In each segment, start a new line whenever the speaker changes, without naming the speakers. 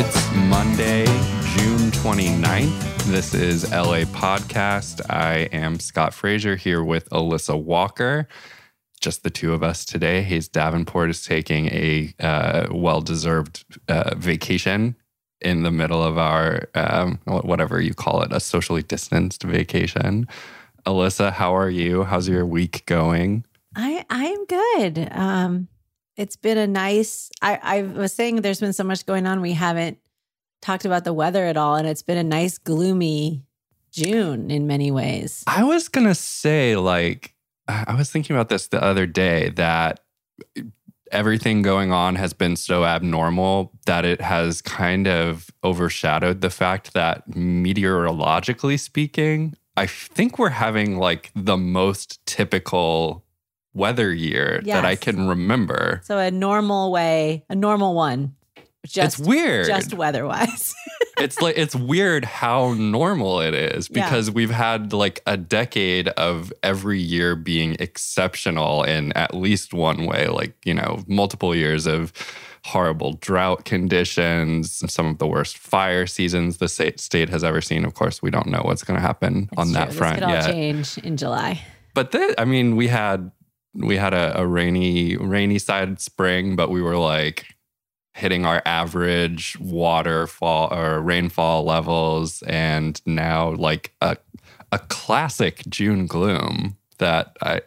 It's Monday, June 29th. This is LA Podcast. I am Scott Frazier here with Alissa Walker. Just the two of us today. Hayes Davenport is taking a uh, well deserved uh, vacation in the middle of our, um, whatever you call it, a socially distanced vacation. Alissa, how are you? How's your week going?
I I am good. Um, it's been a nice. I I was saying there's been so much going on. We haven't talked about the weather at all, and it's been a nice gloomy June in many ways.
I was gonna say, like, I was thinking about this the other day that everything going on has been so abnormal that it has kind of overshadowed the fact that meteorologically speaking, I think we're having like the most typical weather year
Yes.
that I can remember.
So a normal way, a normal one. Just
it's weird.
just weather wise.
it's like it's weird how normal it is
Yeah.
because we've had like a decade of every year being exceptional in at least one way like you know multiple years of horrible drought conditions some of the worst fire seasons the state has ever seen of course we don't know what's going to happen on that
This
front
could all
yet
change in July.
but th- i mean we had we had a, a rainy rainy side spring but we were like hitting our average waterfall or rainfall levels and now like a a classic June gloom that I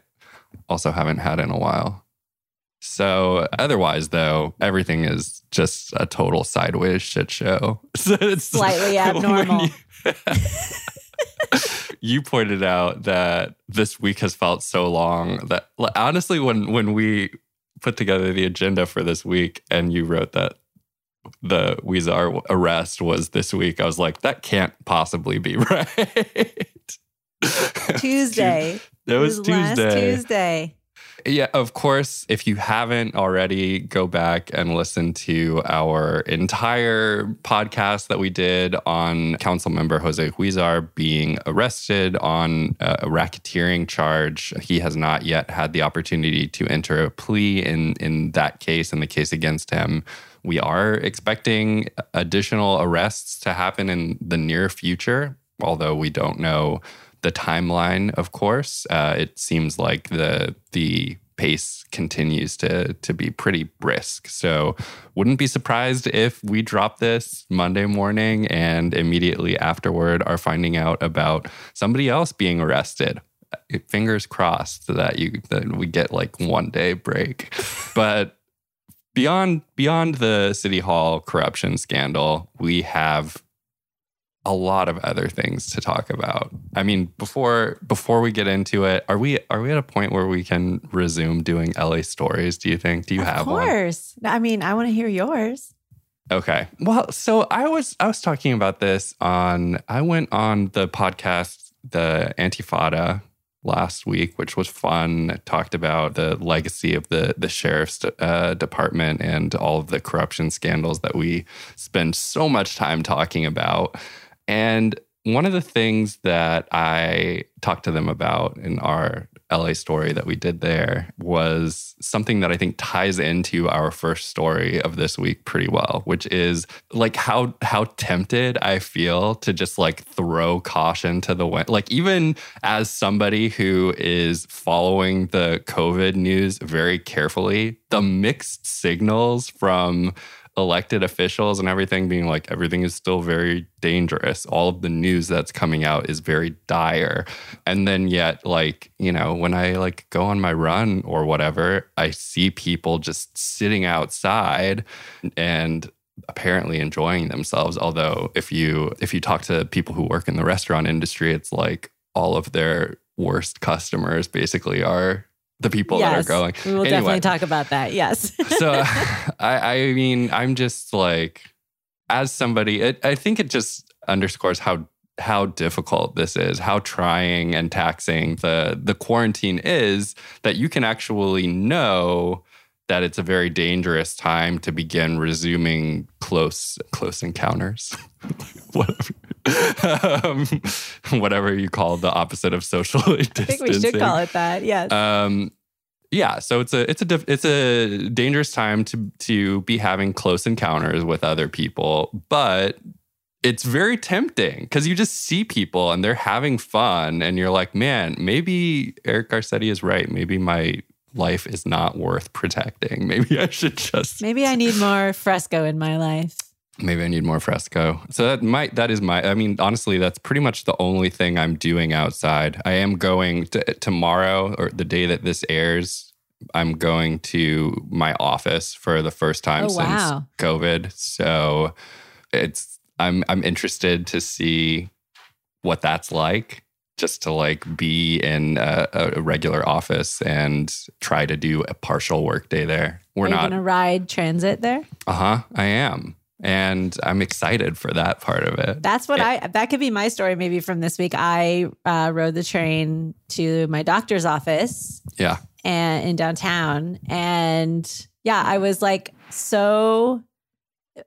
also haven't had in a while. So otherwise though, everything is just a total sideways shit show. So it's
Slightly abnormal.
you- you pointed out that this week has felt so long that honestly when when we put together the agenda for this week and you wrote that the Huizar arrest was this week I was like that can't possibly be right.
Tuesday.
It was
last
Tuesday.
Tuesday.
Yeah, of course. If you haven't already, go back and listen to our entire podcast that we did on council member Jose Huizar being arrested on a racketeering charge. He has not yet had the opportunity to enter a plea in, in that case, in the case against him. We are expecting additional arrests to happen in the near future, although we don't know the timeline, of course. Uh, it seems like the the pace continues to to be pretty brisk. So wouldn't be surprised if we drop this Monday morning and immediately afterward are finding out about somebody else being arrested. Fingers crossed that you that we get like one day break. But beyond beyond the city hall corruption scandal, we have a lot of other things to talk about. I mean, before before we get into it, are we are we at a point where we can resume doing LA stories? Do you think? Do you
of
have one?
course. I mean, I want to hear yours.
Okay. Well, so I was I was talking about this on I went on the podcast the Antifada last week, which was fun. Talked about the legacy of the the sheriff's uh, department and all of the corruption scandals that we spend so much time talking about. And one of the things that I talked to them about in our LA story that we did there was something that I think ties into our first story of this week pretty well, which is like how how tempted I feel to just like throw caution to the wind. Like even as somebody who is following the COVID news very carefully, the mixed signals from elected officials and everything being like everything is still very dangerous. All of the news that's coming out is very dire. And then yet like you know when i like go on my run or whatever i see people just sitting outside and apparently enjoying themselves. Although if you if you talk to people who work in the restaurant industry it's like all of their worst customers basically are the people that are going
We will
Anyway.
definitely talk about that. Yes.
so I, I mean, I'm just like, as somebody, it, I think it just underscores how how difficult this is, how trying and taxing the the quarantine is. That you can actually know that it's a very dangerous time to begin resuming close close encounters. whatever, um, whatever you call the opposite of social distancing.
I think we should call it that. Yes.
Um, yeah, so it's a it's a diff- it's a dangerous time to to be having close encounters with other people, but it's very tempting because you just see people and they're having fun, and you're like, man, maybe Eric Garcetti is right. Maybe my life is not worth protecting. Maybe I should just
Maybe I need more fresco in my life.
Maybe I need more fresco. So that might that is my I mean honestly that's pretty much the only thing I'm doing outside. I am going to, tomorrow or the day that this airs I'm going to my office for the first time
Oh,
since
wow.
COVID. So it's I'm I'm interested to see what that's like just to like be in a, a regular office and try to do a partial work day there. We're not
going to ride transit there?
uh huh. I am. And I'm excited for that part of it.
That's what I, that could be my story maybe from this week. I uh, rode the train to my doctor's office
Yeah.
and in downtown. And yeah, I was like, so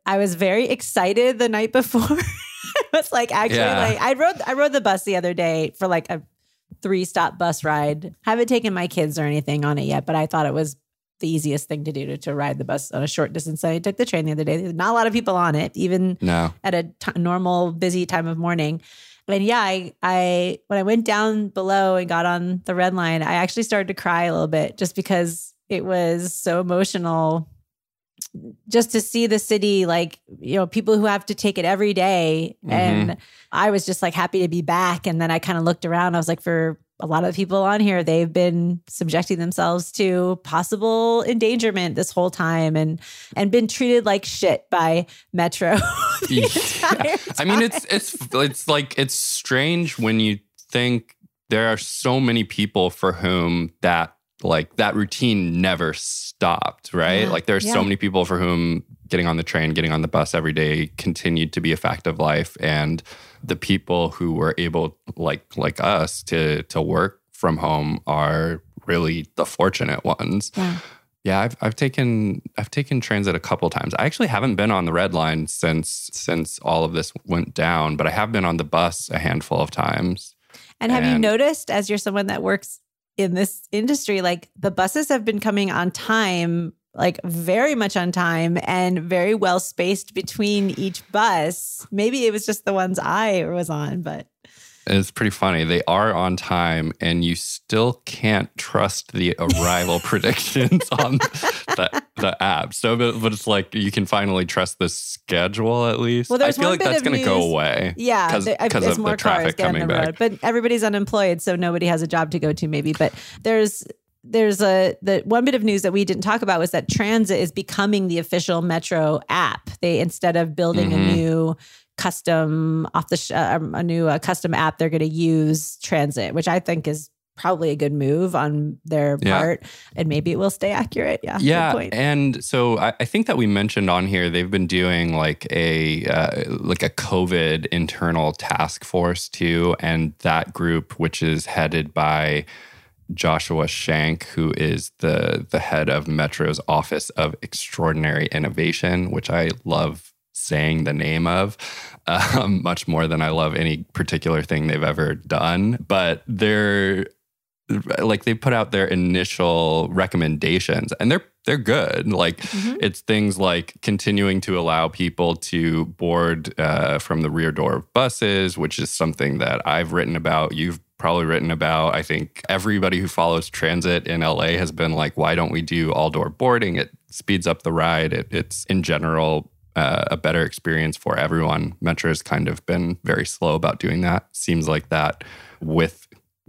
I was very excited the night before. I was like, actually,
Yeah.
like I rode, I rode the bus the other day for like a three stop bus ride. Haven't taken my kids or anything on it yet, but I thought it was the easiest thing to do to, to ride the bus on a short distance. I took the train the other day. There's not a lot of people on it, even
No.
at a t- normal busy time of morning. And yeah, I, I when I went down below and got on the red line, I actually started to cry a little bit just because it was so emotional just to see the city like you know people who have to take it every day. Mm-hmm. and i was just like happy to be back and then i kind of looked around i was like for a lot of people on here they've been subjecting themselves to possible endangerment this whole time and and been treated like shit by metro entire
I mean, it's it's it's like it's strange when you think there are so many people for whom that like that routine never stopped, right?
Yeah.
Like there's
Yeah.
so many people for whom getting on the train, getting on the bus every day continued to be a fact of life, and the people who were able, like like us, to to work from home are really the fortunate ones.
Yeah.
Yeah, I've I've taken I've taken transit a couple times. I actually haven't been on the red line since since all of this went down, but I have been on the bus a handful of times.
And have you noticed, as you're someone that works in this industry, like the buses have been coming on time, like very much on time and very well spaced between each bus? Maybe it was just the ones I was on, but
It's pretty funny. They are on time, and you still can't trust the arrival predictions on the, the app. So, but, but it's like you can finally trust the schedule at least.
Well,
I
there's
feel
one
like
bit
that's going to go away.
yeah,
'Cause-
there-
'cause of the traffic
the
coming
road.
back.
But everybody's unemployed, so nobody has a job to go to, maybe. But there's there's a the one bit of news that we didn't talk about was that transit is becoming the official metro app they instead of building
Mhm.
a new custom off the sh- uh, a new uh, custom app they're going to use transit which i think is probably a good move on their
Yeah.
part and maybe it will stay accurate yeah
yeah
point.
and so I, I think that we mentioned on here they've been doing like a uh, like a covid internal task force too and that group which is headed by joshua Schank who is the the head of metro's office of extraordinary innovation which i love saying the name of um, much more than i love any particular thing they've ever done. But they're like they put out their initial recommendations and they're they're good. Like
Mhm.
it's things like continuing to allow people to board uh, from the rear door of buses which is something that i've written about. You've probably written about i think everybody who follows transit in la has been like why don't we do all door boarding? It speeds up the ride. It, it's in general uh, a better experience for everyone. Metro has kind of been very slow about doing that. Seems like that with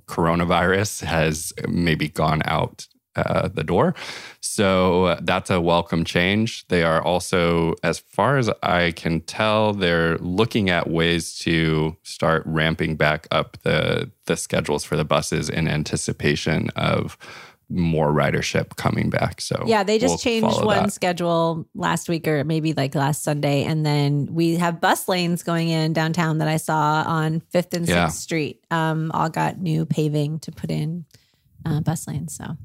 coronavirus has maybe gone out uh, the door. So that's a welcome change. They are also, as far as I can tell, they're looking at ways to start ramping back up the the schedules for the buses in anticipation of more ridership coming back. So
Yeah, they just
we'll
changed one
that.
schedule last week or maybe like last Sunday. And then we have bus lanes going in downtown that I saw on 5th and 6th
Yeah.
Street. Um, all got new paving to put in uh, bus lanes. So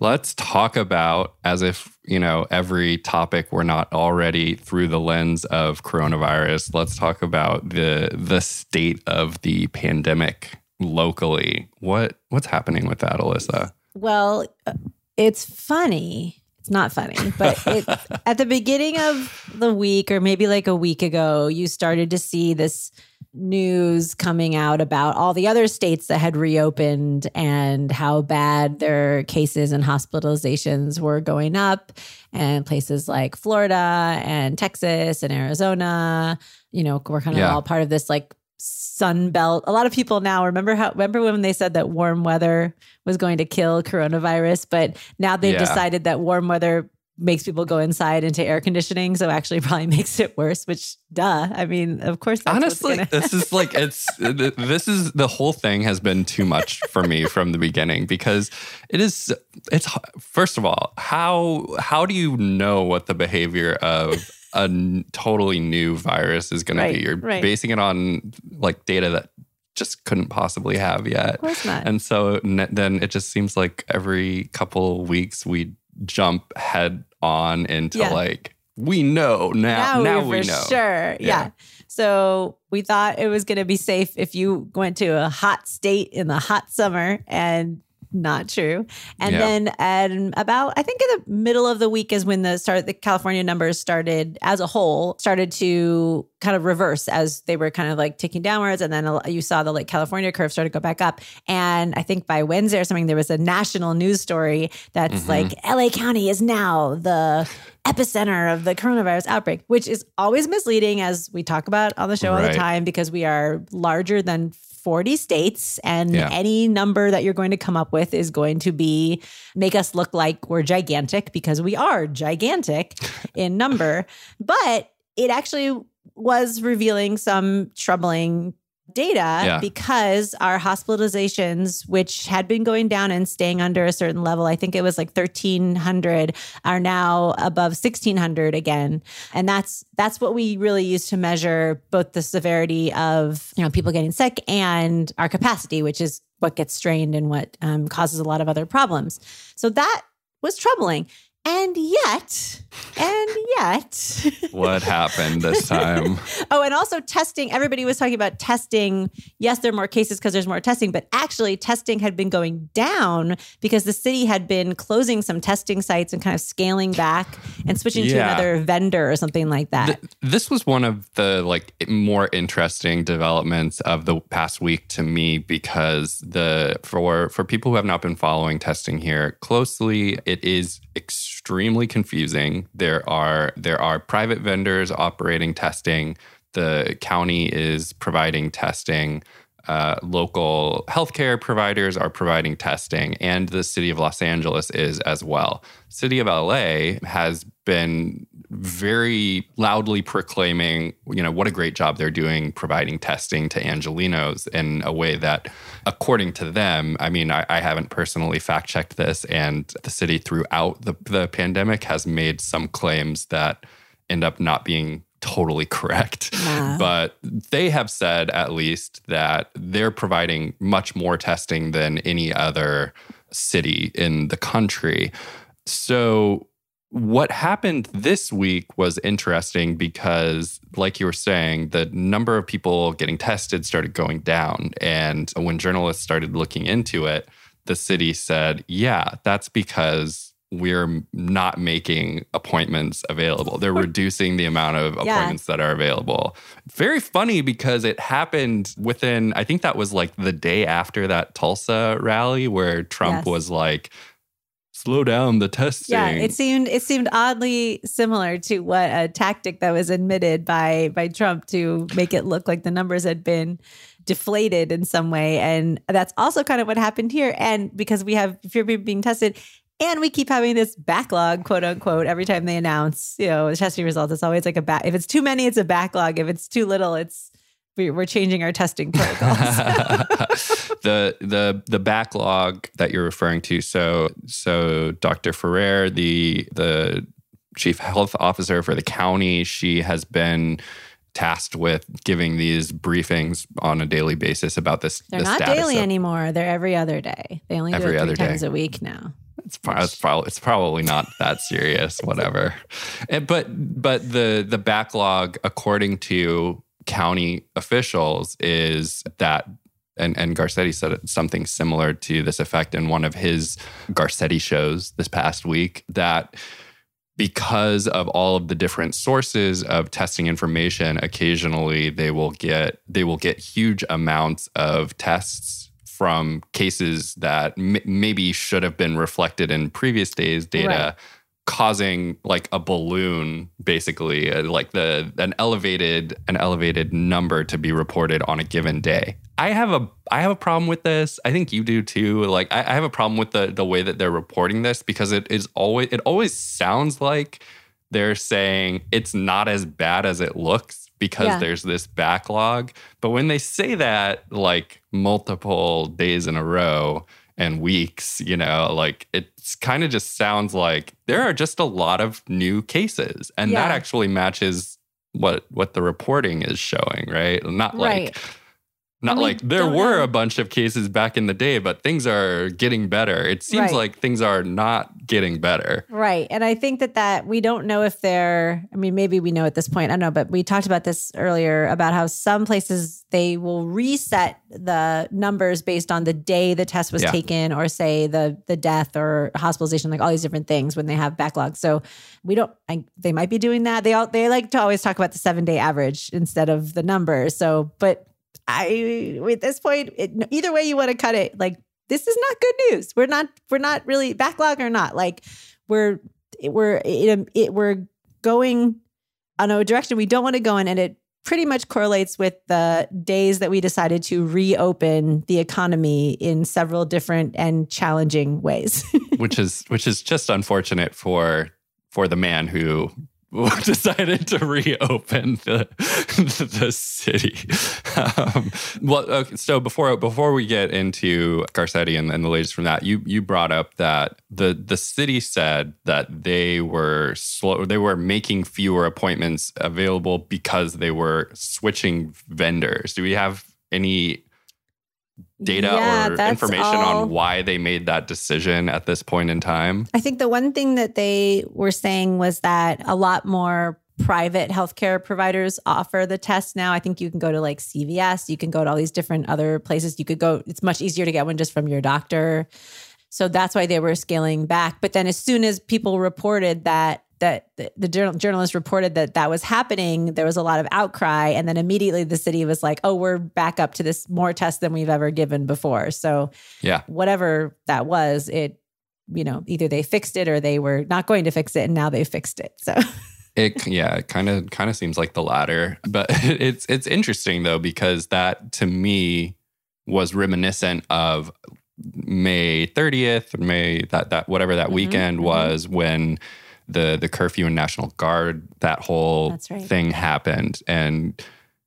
Let's talk about, as if, you know, every topic we're not already through the lens of coronavirus. Let's talk about the the state of the pandemic locally. What what's happening with that, Alissa?
Well, uh, it's funny. It's not funny, but it, at the beginning of the week, or maybe like a week ago, you started to see this news coming out about all the other states that had reopened and how bad their cases and hospitalizations were going up and places like Florida and Texas and Arizona you know we're kind of
Yeah.
all part of this like sun belt a lot of people now remember how remember when they said that warm weather was going to kill coronavirus but now they've
Yeah.
decided that warm weather makes people go inside into air conditioning so actually probably makes it worse which duh i mean of course that's
Honestly,
gonna
this is like it's this is the whole thing has been too much for me from the beginning because it is it's first of all how how do you know what the behavior of a n- totally new virus is going
Right,
to be? You're
right.
basing it on like data that just couldn't possibly have yet.
of course not
And so n- then it just seems like every couple weeks we jump head on into
Yeah.
like we know now. Now,
we're
we
for
know.
Sure. Yeah.
Yeah.
So we thought it was going to be safe if you went to a hot state in the hot summer and not true. And
Yeah.
then at about I think in the middle of the week is when the start the California numbers started as a whole started to kind of reverse as they were kind of like ticking downwards and then you saw the like California curve started to go back up and I think by Wednesday or something there was a national news story that's
Mhm.
like LA County is now the epicenter of the coronavirus outbreak, which is always misleading, as we talk about on the show all the time, because we are larger than 40 states, and
Yeah.
any number that you're going to come up with is going to be make us look like we're gigantic because we are gigantic in number. But it actually was revealing some troubling data
Yeah.
because our hospitalizations, which had been going down and staying under a certain level, I think it was like 1300, are now above 1600 again. And that's that's what we really use to measure both the severity of you know people getting sick and our capacity, which is what gets strained and what um, causes a lot of other problems. So that was troubling. And yet, and yet,
What happened this time?
Oh, and also testing. Everybody was talking about testing. Yes, there are more cases because there's more testing, but actually, testing had been going down because the city had been closing some testing sites and kind of scaling back and switching to another vendor or something like that.
Th- this was one of the like more interesting developments of the past week to me because the for for people who have not been following testing here closely, it is extremely confusing. There are there are private vendors operating testing. The county is providing testing. Uh, local healthcare providers are providing testing, and the city of Los Angeles is as well. City of LA has been very loudly proclaiming, you know, what a great job they're doing providing testing to Angelenos in a way that, according to them, I mean, I, I haven't personally fact checked this, and the city throughout the, the pandemic has made some claims that end up not being totally correct.
Nah.
But they have said, at least, that they're providing much more testing than any other city in the country. So, what happened this week was interesting because, like you were saying, the number of people getting tested started going down. And when journalists started looking into it, the city said, yeah, that's because we're not making appointments available. They're reducing the amount of
Yeah.
appointments that are available. Very funny because it happened within, I think that was like the day after that Tulsa rally where Trump
Yes.
was like, slow down the testing.
Yeah, it seemed it seemed oddly similar to what a tactic that was admitted by by Trump to make it look like the numbers had been deflated in some way, and that's also kind of what happened here. And because we have fewer people being tested. And we keep having this backlog, quote unquote, every time they announce, you know, the testing results. It's always like a back. If it's too many, it's a backlog. If it's too little, it's we- we're changing our testing protocols.
the the the backlog that you're referring to. So so Dr. Ferrer, the the chief health officer for the county, she has been tasked with giving these briefings on a daily basis about this.
They're
the
not daily
of-
anymore. They're every other day. They only do
Every
it three
other day.
times a week now.
It's, pro- it's, probably it's probably not that serious, whatever. And- eh, but but the the backlog, according to county officials, is that and, and Garcetti said something similar to this effect in one of his Garcetti shows this past week that because of all of the different sources of testing information occasionally they will get they will get huge amounts of tests from cases that m- maybe should have been reflected in previous days data right. Causing like a balloon basically uh, like the an elevated an elevated number to be reported on a given day I have a I have a problem with this. I think you do too. Like I, I, have a problem with the the way that they're reporting this because it is always it always sounds like they're saying it's not as bad as it looks because yeah. there's this backlog. But when they say that like multiple days in a row and weeks, you know, like it's kind of just sounds like there are just a lot of new cases. And yeah. that actually matches what what the reporting is showing, right? Not right. like not like there were know. a bunch of cases back in the day, but things are getting better. It seems right. like things are not getting better.
Right. And I think that that we don't know if they're I mean maybe we know at this point. I don't know, but we talked about this earlier about how some places they will reset the numbers based on the day the test was yeah. taken or say the the death or hospitalization like all these different things when they have backlogs. So we don't I, they might be doing that. They all they like to always talk about the 7-day average instead of the numbers. So but I at this point, it, either way you want to cut it, like this is not good news. We're not we're not really backlog or not. Like we're we're it, it, we're going on a direction we don't want to go in, and it pretty much correlates with the days that we decided to reopen the economy in several different and challenging ways.
which is which is just unfortunate for for the man who decided to reopen the the city. Um, well, okay, so before before we get into Garcetti and, and the latest from that, you you brought up that the the city said that they were slow, they were making fewer appointments available because they were switching vendors. Do we have any data yeah, or information all. on why they made that decision at this point in time?
I think the one thing that they were saying was that a lot more private healthcare providers offer the test now. I think you can go to like CVS, you can go to all these different other places. You could go, it's much easier to get one just from your doctor. So that's why they were scaling back. But then as soon as people reported that that the, journal, journalist reported that that was happening, there was a lot of outcry. And then immediately the city was like, oh, we're back up to this more tests than we've ever given before. So,
yeah,
whatever that was, it, you know, either they fixed it or they were not going to fix it and now they fixed it. So,
it yeah, it kind of kind of seems like the latter. But it's it's interesting though because that to me was reminiscent of May 30th, May that that whatever that mm-hmm, weekend mm-hmm. was when the the curfew and National Guard, that whole right. thing happened. And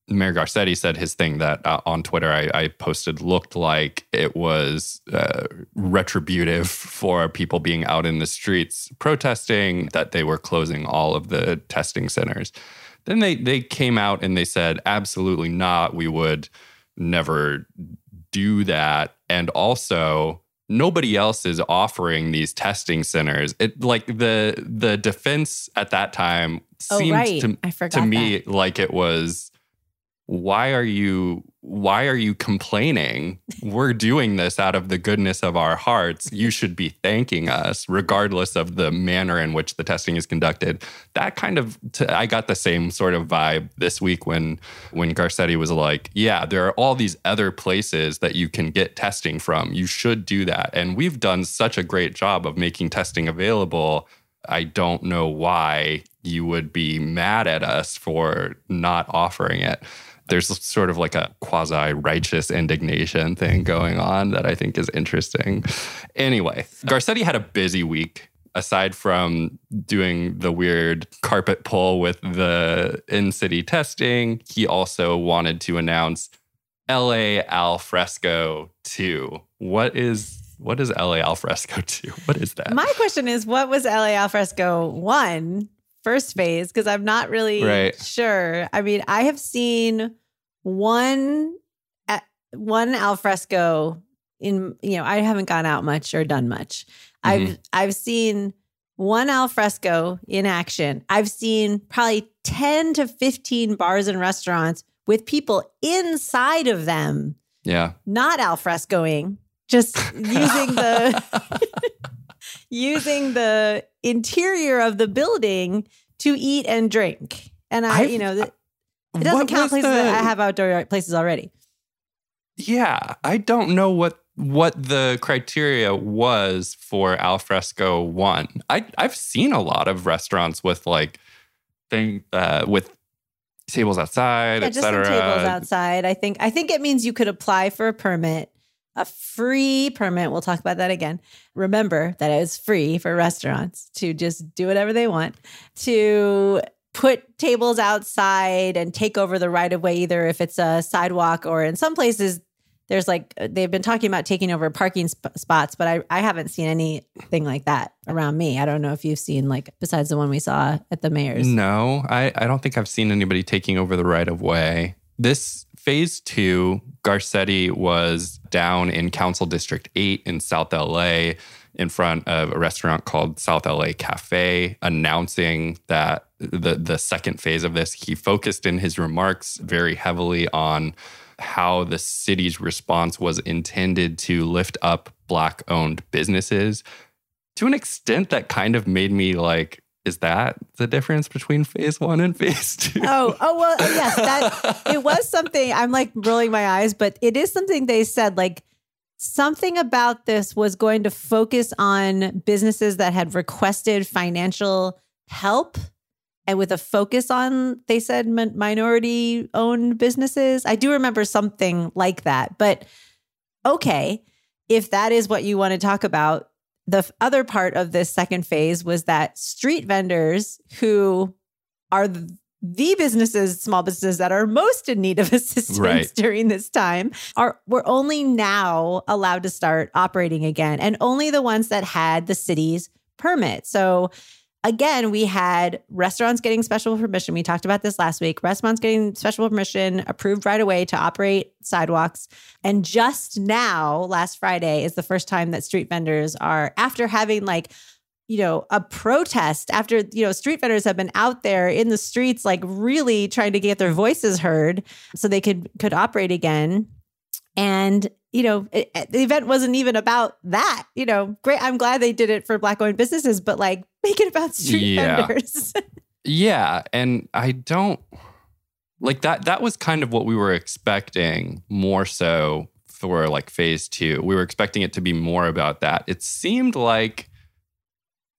Mayor Garcetti said his thing that uh, on Twitter I, I, posted looked like it was uh, retributive for people being out in the streets protesting that they were closing all of the testing centers. Then they they came out and they said absolutely not. We would never do that. And also nobody else is offering these testing centers. It like the the defense at that time oh, seemed right. to, to me that. like it was why are you why are you complaining? We're doing this out of the goodness of our hearts. You should be thanking us, regardless of the manner in which the testing is conducted. That kind of, t- I got the same sort of vibe this week when when Garcetti was like, "Yeah, there are all these other places that you can get testing from. You should do that." And we've done such a great job of making testing available. I don't know why you would be mad at us for not offering it there's sort of like a quasi righteous indignation thing going on that I think is interesting. Anyway, Garcetti had a busy week. Aside from doing the weird carpet pull with the in city testing, he also wanted to announce LA Alfresco 2. What is what is LA Alfresco 2? What is that?
My question is what was LA Alfresco 1? First phase because I'm not really right. sure. I mean, I have seen one one alfresco in you know, I haven't gone out much or done much. Mm-hmm. I've I've seen one alfresco in action. I've seen probably 10 to 15 bars and restaurants with people inside of them
Yeah.
not alfrescoing, just using the using the interior of the building to eat and drink. And I,
I've-
you know, th- it doesn't count places that
the-
have outdoor places already.
Yeah, I don't know what what the criteria was for alfresco one. I I've seen a lot of restaurants with like thing uh, with tables outside,
Yeah,
et
just some
cetera.
tables outside. I think I think it means you could apply for a permit, a free permit. We'll talk about that again. Remember that it's free for restaurants to just do whatever they want to put tables outside and take over the right of way, either if it's a sidewalk or in some places. There's like they've been talking about taking over parking sp- spots, but I, I haven't seen anything like that around me. I don't know if you've seen like besides the one we saw at the mayor's.
No, I, I don't think I've seen anybody taking over the right of way. This phase two, Garcetti was down in Council District 8 in South LA in front of a restaurant called South LA Cafe, announcing that the, the second phase of this, he focused in his remarks very heavily on how the city's response was intended to lift up Black owned businesses. To an extent that kind of made me like, is that the difference between phase one and phase two?
Oh, oh well, uh, yes, that it was something. I'm like rolling my eyes, but it is something they said. Like something about this was going to focus on businesses that had requested financial help, and with a focus on, they said, minority owned businesses. I do remember something like that, but okay, if that is what you want to talk about. The other part of this second phase was that street vendors who are th- the businesses, small businesses that are most in need of assistance
Right.
during this time are were only now allowed to start operating again and only the ones that had the city's permit. So again, we had restaurants getting special permission. We talked about this last week. Restaurants getting special permission approved right away to operate sidewalks. And just now, last Friday, is the first time that street vendors are, after having like you know, a protest after, you know, street vendors have been out there in the streets, like really trying to get their voices heard so they could could operate again. And, you know, it, the event wasn't even about that. You know, great. I'm glad they did it for black owned businesses, but like make it about street
Yeah.
vendors.
Yeah, and I don't like that that was kind of what we were expecting more so for like phase 2. We were expecting it to be more about that. It seemed like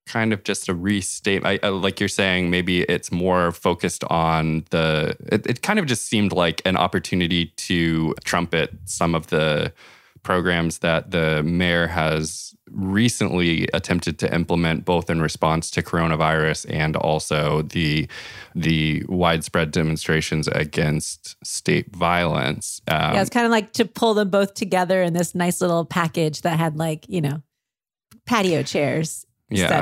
kind of just a restate I, I- like you're saying maybe it's more focused on the it, it kind of just seemed like an opportunity to trumpet some of the programs that the mayor has recently attempted to implement both in response to coronavirus and also the the widespread demonstrations against state violence. Um,
yeah, it's kind of like to pull them both together in this nice little package that had like, you know, patio chairs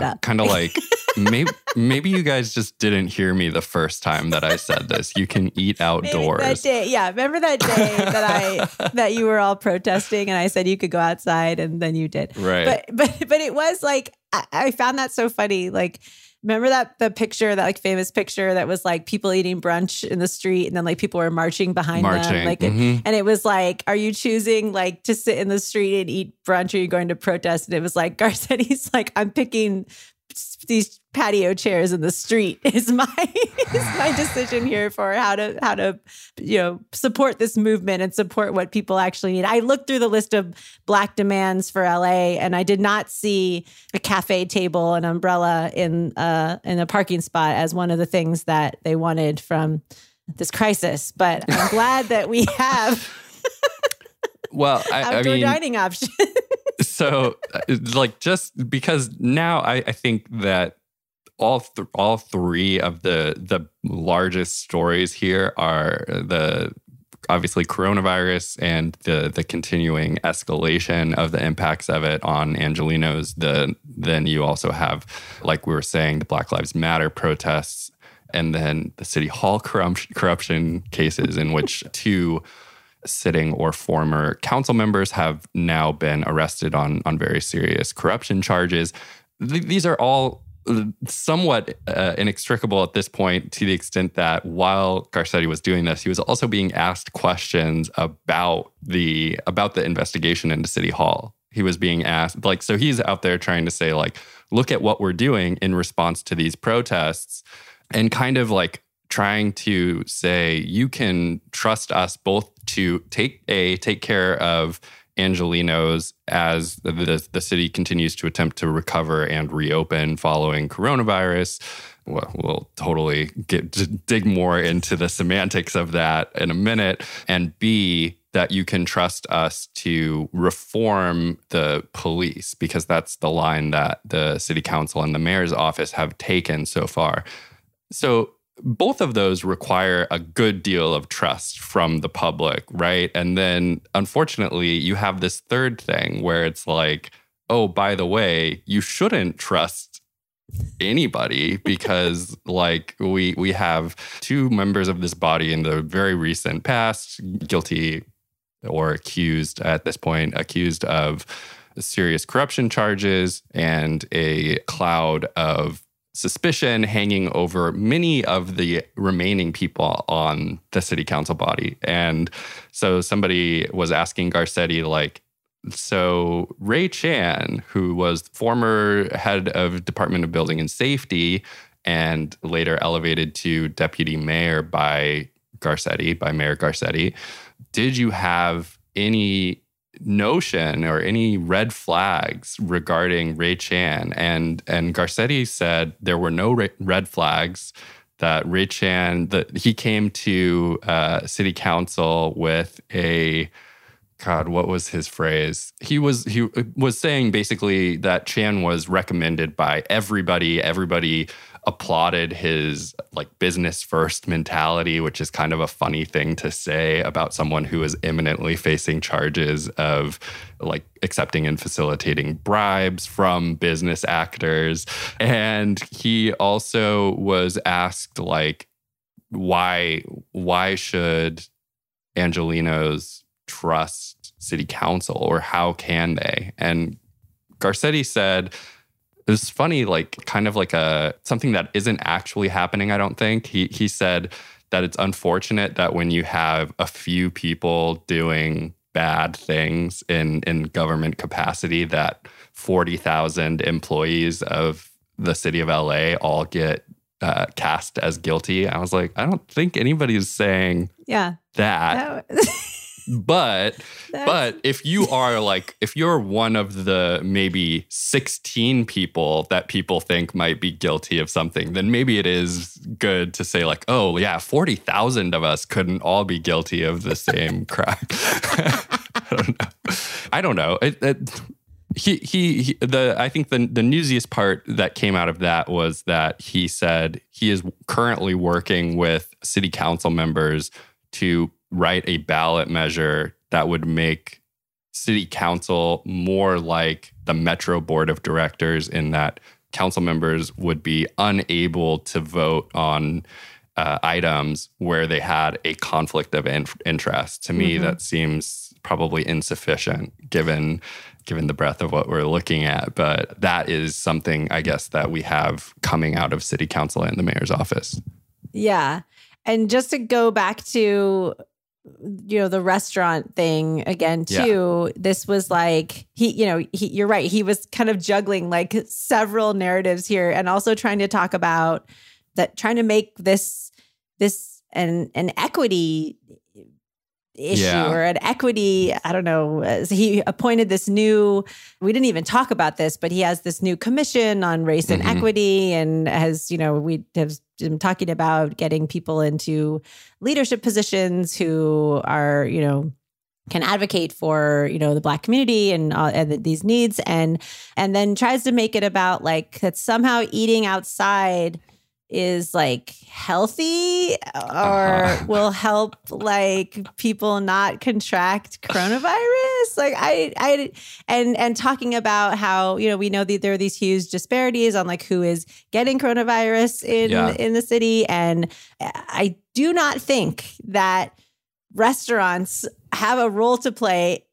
up.
kind of like maybe maybe you guys just didn't hear me the first time that I said this. You can eat
Maybe
outdoors.
That day, yeah. Remember that day that I that you were all protesting and I said you could go outside and then you did.
Right.
But but but it was like I, I found that so funny. Like remember that the picture, that like famous picture that was like people eating brunch in the street and then like people were marching behind
Marching.
them. Like
Mhm.
and it was like, are you choosing like to sit in the street and eat brunch or are you going to protest? And it was like Garcetti's like, I'm picking these patio chairs in the street is my is my decision here for how to how to you know support this movement and support what people actually need. I looked through the list of black demands for LA and I did not see a cafe table, an umbrella in uh in a parking spot as one of the things that they wanted from this crisis. But I'm glad that we have
well, I, I
outdoor
mean,
dining options.
so uh, like just because now I, I think that all th- all three of the the largest stories here are the obviously coronavirus and the the continuing escalation of the impacts of it on Angelenos. The then you also have, like we were saying, the Black Lives Matter protests, and then the city hall corruption, cases in which two sitting or former council members have now been arrested on on very serious corruption charges. Th- these are all somewhat uh, inextricable at this point to the extent that while Garcetti was doing this, he was also being asked questions about the about the investigation into City Hall. He was being asked like so he's out there trying to say like look at what we're doing in response to these protests and kind of like trying to say you can trust us both to take a take care of Angelenos as the, the, city continues to attempt to recover and reopen following coronavirus. Well, we'll totally get dig more into the semantics of that in a minute. And B, that you can trust us to reform the police because that's the line that the city council and the mayor's office have taken so far. So both of those require a good deal of trust from the public, right? And then unfortunately, you have this third thing where it's like, oh, by the way, you shouldn't trust anybody because like we we have two members of this body in the very recent past guilty or accused at this point accused of serious corruption charges and a cloud of suspicion hanging over many of the remaining people on the city council body. And so somebody was asking Garcetti, like, so Ray Chan, who was former head of Department of Building and Safety and later elevated to deputy mayor by Garcetti, by Mayor Garcetti, did you have any notion or any red flags regarding Ray Chan. And and Garcetti said there were no red flags. That Ray Chan, that he came to uh, city council with a God, what was his phrase? He was he was saying basically that Chan was recommended by everybody. Everybody applauded his like business first mentality, which is kind of a funny thing to say about someone who is imminently facing charges of like accepting and facilitating bribes from business actors. And he also was asked like why why should Angelenos trust city council or how can they? And Garcetti said it was funny, like kind of like a something that isn't actually happening. I don't think he he said that it's unfortunate that when you have a few people doing bad things in in government capacity, that forty thousand employees of the city of LA all get uh, cast as guilty. I was like, I don't think anybody's saying
yeah
that. that but That's... but if you are like if you're one of the maybe 16 people that people think might be guilty of something then maybe it is good to say like oh yeah 40,000 of us couldn't all be guilty of the same crime. I don't know. I don't know. It, it, he, he, he the I think the the newsiest part that came out of that was that he said he is currently working with city council members to write a ballot measure that would make city council more like the Metro Board of Directors in that council members would be unable to vote on uh, items where they had a conflict of in- interest. To me, mm-hmm. that seems probably insufficient given given the breadth of what we're looking at. But that is something I guess that we have coming out of city council and the mayor's office.
Yeah. And just to go back to you know the restaurant thing again too yeah. this was like he you know he, you're right he was kind of juggling like several narratives here and also trying to talk about that trying to make this this an an equity issue yeah. or an equity. I don't know. He appointed this new, we didn't even talk about this, but he has this new commission on race and mm-hmm. equity and has, you know, we have been talking about getting people into leadership positions who are, you know, can advocate for you know the black community and, uh, and these needs and and then tries to make it about like that somehow eating outside is like healthy or uh-huh. will help like people not contract coronavirus like i i and and talking about how you know we know that there are these huge disparities on like who is getting coronavirus in yeah. in the city and i do not think that restaurants have a role to play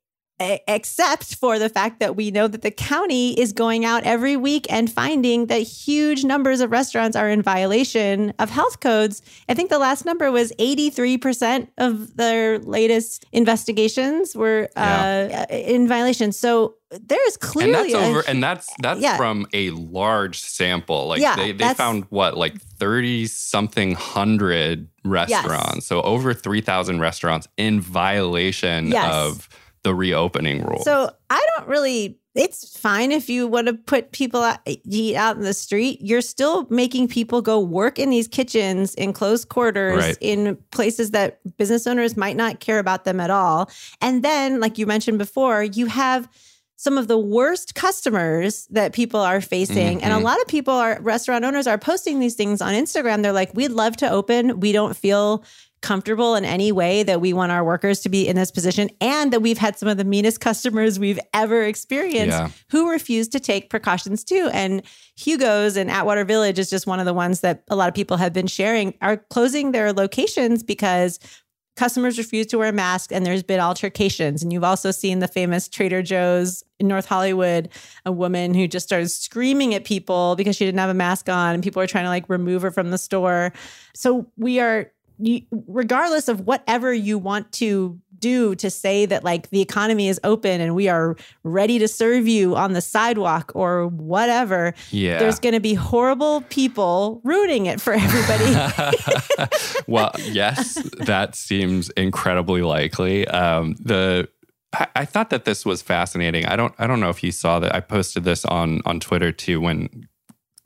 except for the fact that we know that the county is going out every week and finding that huge numbers of restaurants are in violation of health codes. I think the last number was 83% of their latest investigations were uh, in violation. So there is clearly
and that's
a-
over and that's that's
Yeah.
from a large sample like
Yeah,
they, they found what like 30 something hundred restaurants so over 3000 restaurants in violation
Yes.
of the reopening rule
So I don't really. It's fine if you want to put people out, eat out in the street. You're still making people go work in these kitchens in close quarters
Right.
in places that business owners might not care about them at all. And then, like you mentioned before, you have some of the worst customers that people are facing. And a
Mhm.
lot of people are restaurant owners are posting these things on Instagram. They're like, we'd love to open. We don't feel comfortable in any way that we want our workers to be in this position and that we've had some of the meanest customers we've ever experienced
Yeah.
who refuse to take precautions too. And Hugo's and Atwater Village is just one of the ones that a lot of people have been sharing are closing their locations because customers refuse to wear masks and there's been altercations. And you've also seen the famous Trader Joe's in North Hollywood, a woman who just started screaming at people because she didn't have a mask on and people are trying to like remove her from the store. So we are you, regardless of whatever you want to do to say that like the economy is open and we are ready to serve you on the sidewalk or whatever
yeah
there's going to be horrible people ruining it for everybody
well, yes, that seems incredibly likely. Um, the I, I thought that this was fascinating. I don't I don't know if you saw that. I posted this on on Twitter too. When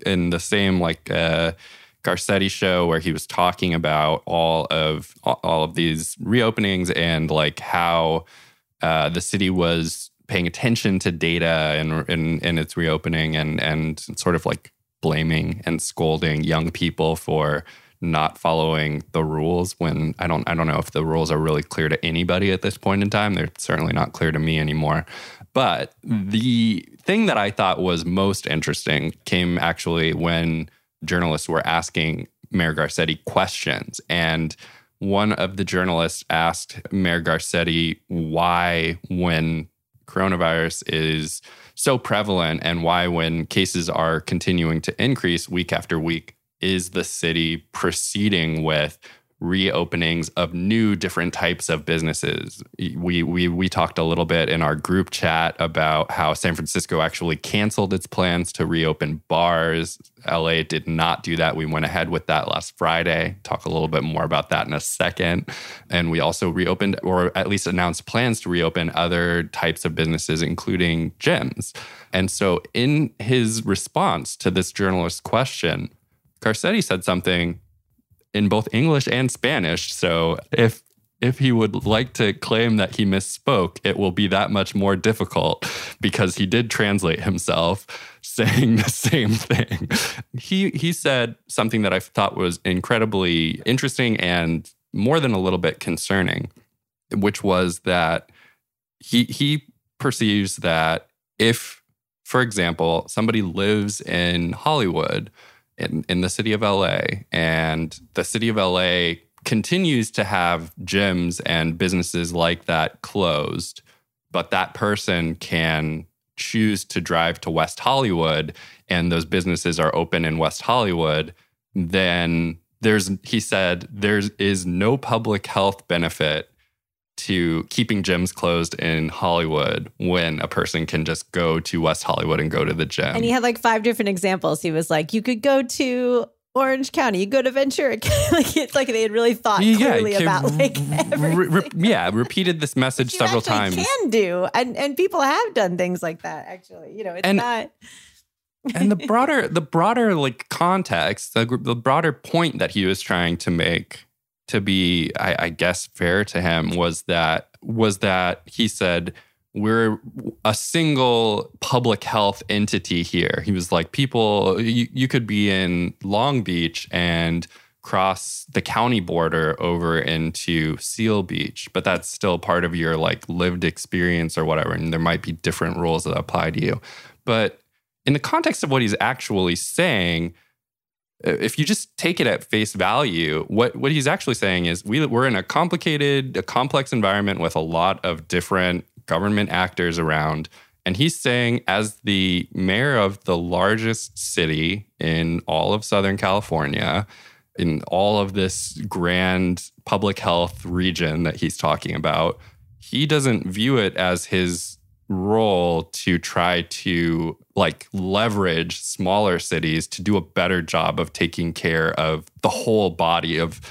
in the same like uh, Garcetti show where he was talking about all of all of these reopenings and like how uh, the city was paying attention to data and in, its reopening and and sort of like blaming and scolding young people for not following the rules when I don't I don't know if the rules are really clear to anybody at this point in time. They're certainly not clear to me anymore. But the thing that I thought was most interesting came actually when journalists were asking Mayor Garcetti questions. And one of the journalists asked Mayor Garcetti why, when coronavirus is so prevalent and why, when cases are continuing to increase week after week, is the city proceeding with reopenings of new different types of businesses. We we we talked a little bit in our group chat about how San Francisco actually canceled its plans to reopen bars. LA did not do that. We went ahead with that last Friday. Talk a little bit more about that in a second. And we also reopened or at least announced plans to reopen other types of businesses including gyms. And so in his response to this journalist's question, Garcetti said something in both English and Spanish. So if if he would like to claim that he misspoke, it will be that much more difficult because he did translate himself saying the same thing. He he said something that I thought was incredibly interesting and more than a little bit concerning, which was that he he perceives that if for example, somebody lives in Hollywood in, in the city of LA, and the city of LA continues to have gyms and businesses like that closed, but that person can choose to drive to West Hollywood and those businesses are open in West Hollywood, then there's, he said, there is no public health benefit to keeping gyms closed in Hollywood when a person can just go to West Hollywood and go to the gym.
and he had like five different examples he was like you could go to Orange County, you go to Ventura. like it's like they had really thought clearly about like
re- re-
everything.
yeah, repeated this message several times.
Can do, and and people have done things like that. Actually, you know, it's
And-
not.
and the broader the broader like context the, the broader point that he was trying to make to be I, I guess fair to him was that was that he said we're a single public health entity here. He was like people you, you could be in long beach and cross the county border over into seal beach but that's still part of your like lived experience or whatever and there might be different rules that apply to you. But in the context of what he's actually saying, if you just take it at face value, what, what he's actually saying is we, we're in a complicated, a complex environment with a lot of different government actors around. And he's saying, as the mayor of the largest city in all of Southern California, in all of this grand public health region that he's talking about, he doesn't view it as his role to try to like leverage smaller cities to do a better job of taking care of the whole body of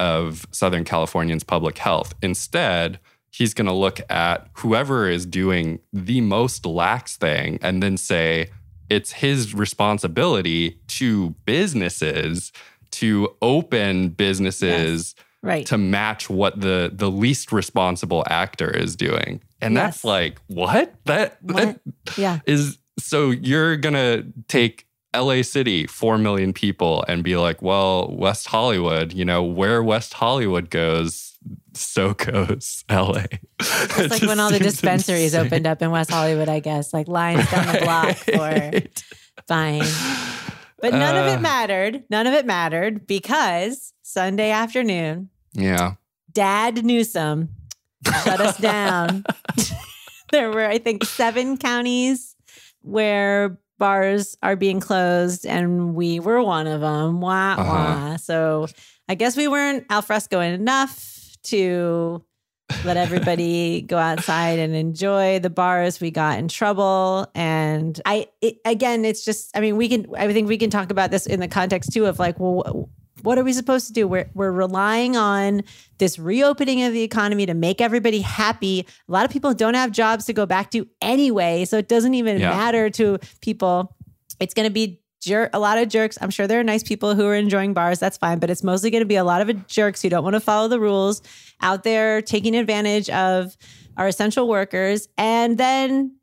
of Southern Californians public health. Instead, he's going to look at whoever is doing the most lax thing and then say it's his responsibility to businesses to open businesses
yes. Right.
to match what the the least responsible actor is doing. And
Yes.
that's like, what? That
What?
that
Yeah.
is so you're gonna take LA City, four million people, and be like, well, West Hollywood, you know, where West Hollywood goes, so goes LA.
It's like when all the dispensaries opened up in West Hollywood, I guess, like lines down the block for buying. But none of
Uh.
it mattered. None of it mattered because Sunday afternoon,
Yeah.
Dad Newsom shut us down. there were, I think, seven counties where bars are being closed, and we were one of them. Wah,
Uh-huh.
wah. So I guess we weren't al fresco enough to let everybody go outside and enjoy the bars we got in trouble and i it, again it's just i mean we can i think we can talk about this in the context too of like well what are we supposed to do we're, we're relying on this reopening of the economy to make everybody happy a lot of people don't have jobs to go back to anyway so it doesn't even
Yeah.
matter to people it's going to be jer- a lot of jerks. I'm sure there are nice people who are enjoying bars. That's fine, but it's mostly going to be a lot of jerks who don't want to follow the rules out there taking advantage of our essential workers. And then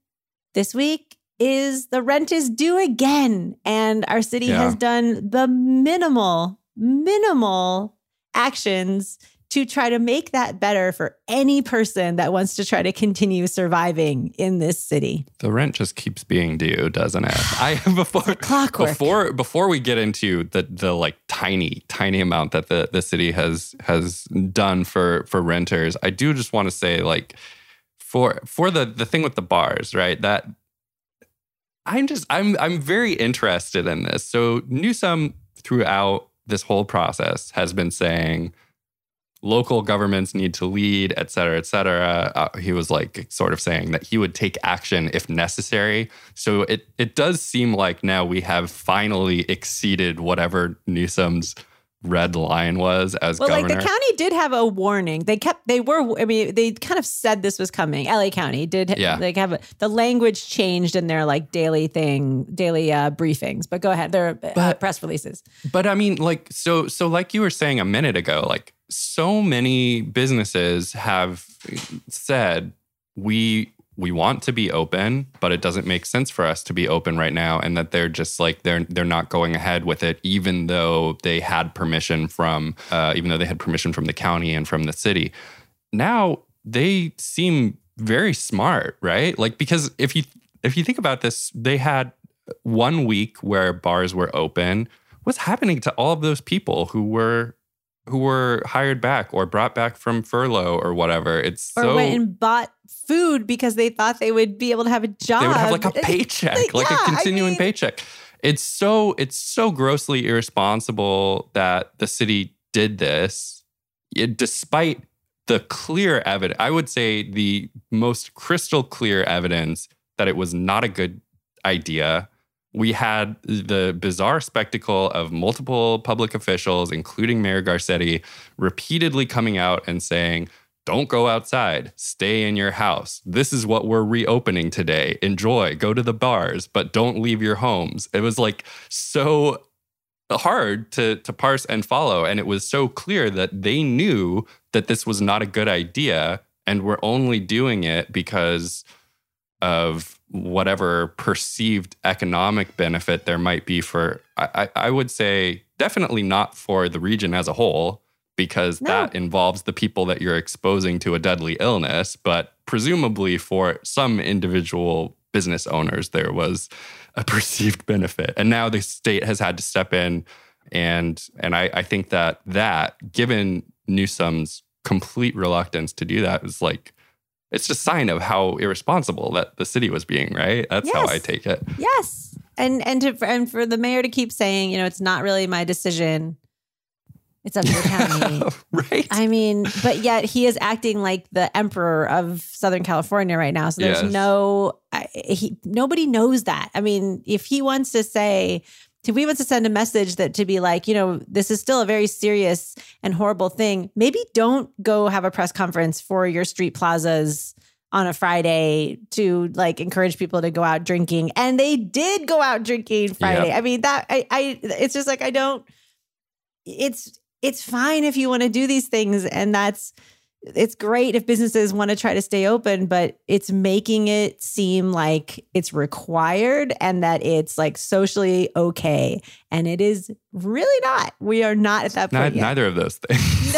this week is the rent is due again, and our city
Yeah.
has done the minimal, minimal actions to try to make that better for any person that wants to try to continue surviving in this city.
The rent just keeps being due, doesn't it? I before
clockwork.
before before we get into the the like tiny tiny amount that the the city has has done for for renters, I do just want to say like for for the the thing with the bars, right? That I'm just I'm I'm very interested in this. So Newsom throughout this whole process has been saying local governments need to lead, et cetera, et cetera. Uh, he was like sort of saying that he would take action if necessary. So it it does seem like now we have finally exceeded whatever Newsom's red line was as
Well,
governor.
like the county did have a warning. They kept, they were, I mean, they kind of said this was coming. LA County did,
Yeah.
like have a, the language changed in their like daily thing, daily uh, briefings. But go ahead, their uh,
But-
press releases.
But I mean, like, so, so, like you were saying a minute ago, like, so many businesses have said we we want to be open, but it doesn't make sense for us to be open right now, and that they're just like they're they're not going ahead with it, even though they had permission from, uh, even though they had permission from the county and from the city. Now they seem very smart, right? Like because if you if you think about this, they had one week where bars were open. What's happening to all of those people who were who were hired back or brought back from furlough or whatever? It's
Or
so
went and bought food because they thought they would be able to have a job.
they would have like a paycheck,
like,
like,
yeah,
a
I
continuing
mean-
paycheck. It's so it's so grossly irresponsible that the city did this, it- despite the clear evidence. I would say the most crystal clear evidence that it was not a good idea. We had the bizarre spectacle of multiple public officials, including Mayor Garcetti, repeatedly coming out and saying, don't go outside. Stay in your house. This is what we're reopening today. Enjoy. Go to the bars, but don't leave your homes. It was like so hard to to parse and follow and it was so clear that they knew that this was not a good idea and were only doing it because of whatever perceived economic benefit there might be for I, I would say definitely not for the region as a whole because
No.
that involves the people that you're exposing to a deadly illness but presumably for some individual business owners there was a perceived benefit and now the state has had to step in and and I, I think that that given Newsom's complete reluctance to do that is like it's just a sign of how irresponsible that the city was being, right? That's yes. how I take it.
Yes. And and to and for the mayor to keep saying, you know, it's not really my decision. It's up to the county.
right.
I mean, but yet he is acting like the emperor of Southern California right now. So there's yes. no, I, he, nobody knows that. I mean, if he wants to say, if we want to send a message that to be like, you know, this is still a very serious and horrible thing, maybe don't go have a press conference for your street plazas on a Friday to like encourage people to go out drinking. And they did go out drinking Friday. Yep. I mean, that I, I it's just like I don't it's it's fine if you want to do these things and that's it's great if businesses want to try to stay open, but it's making it seem like it's required and that it's like socially okay. And it is really not. We are not at that point.
Not, neither of those things.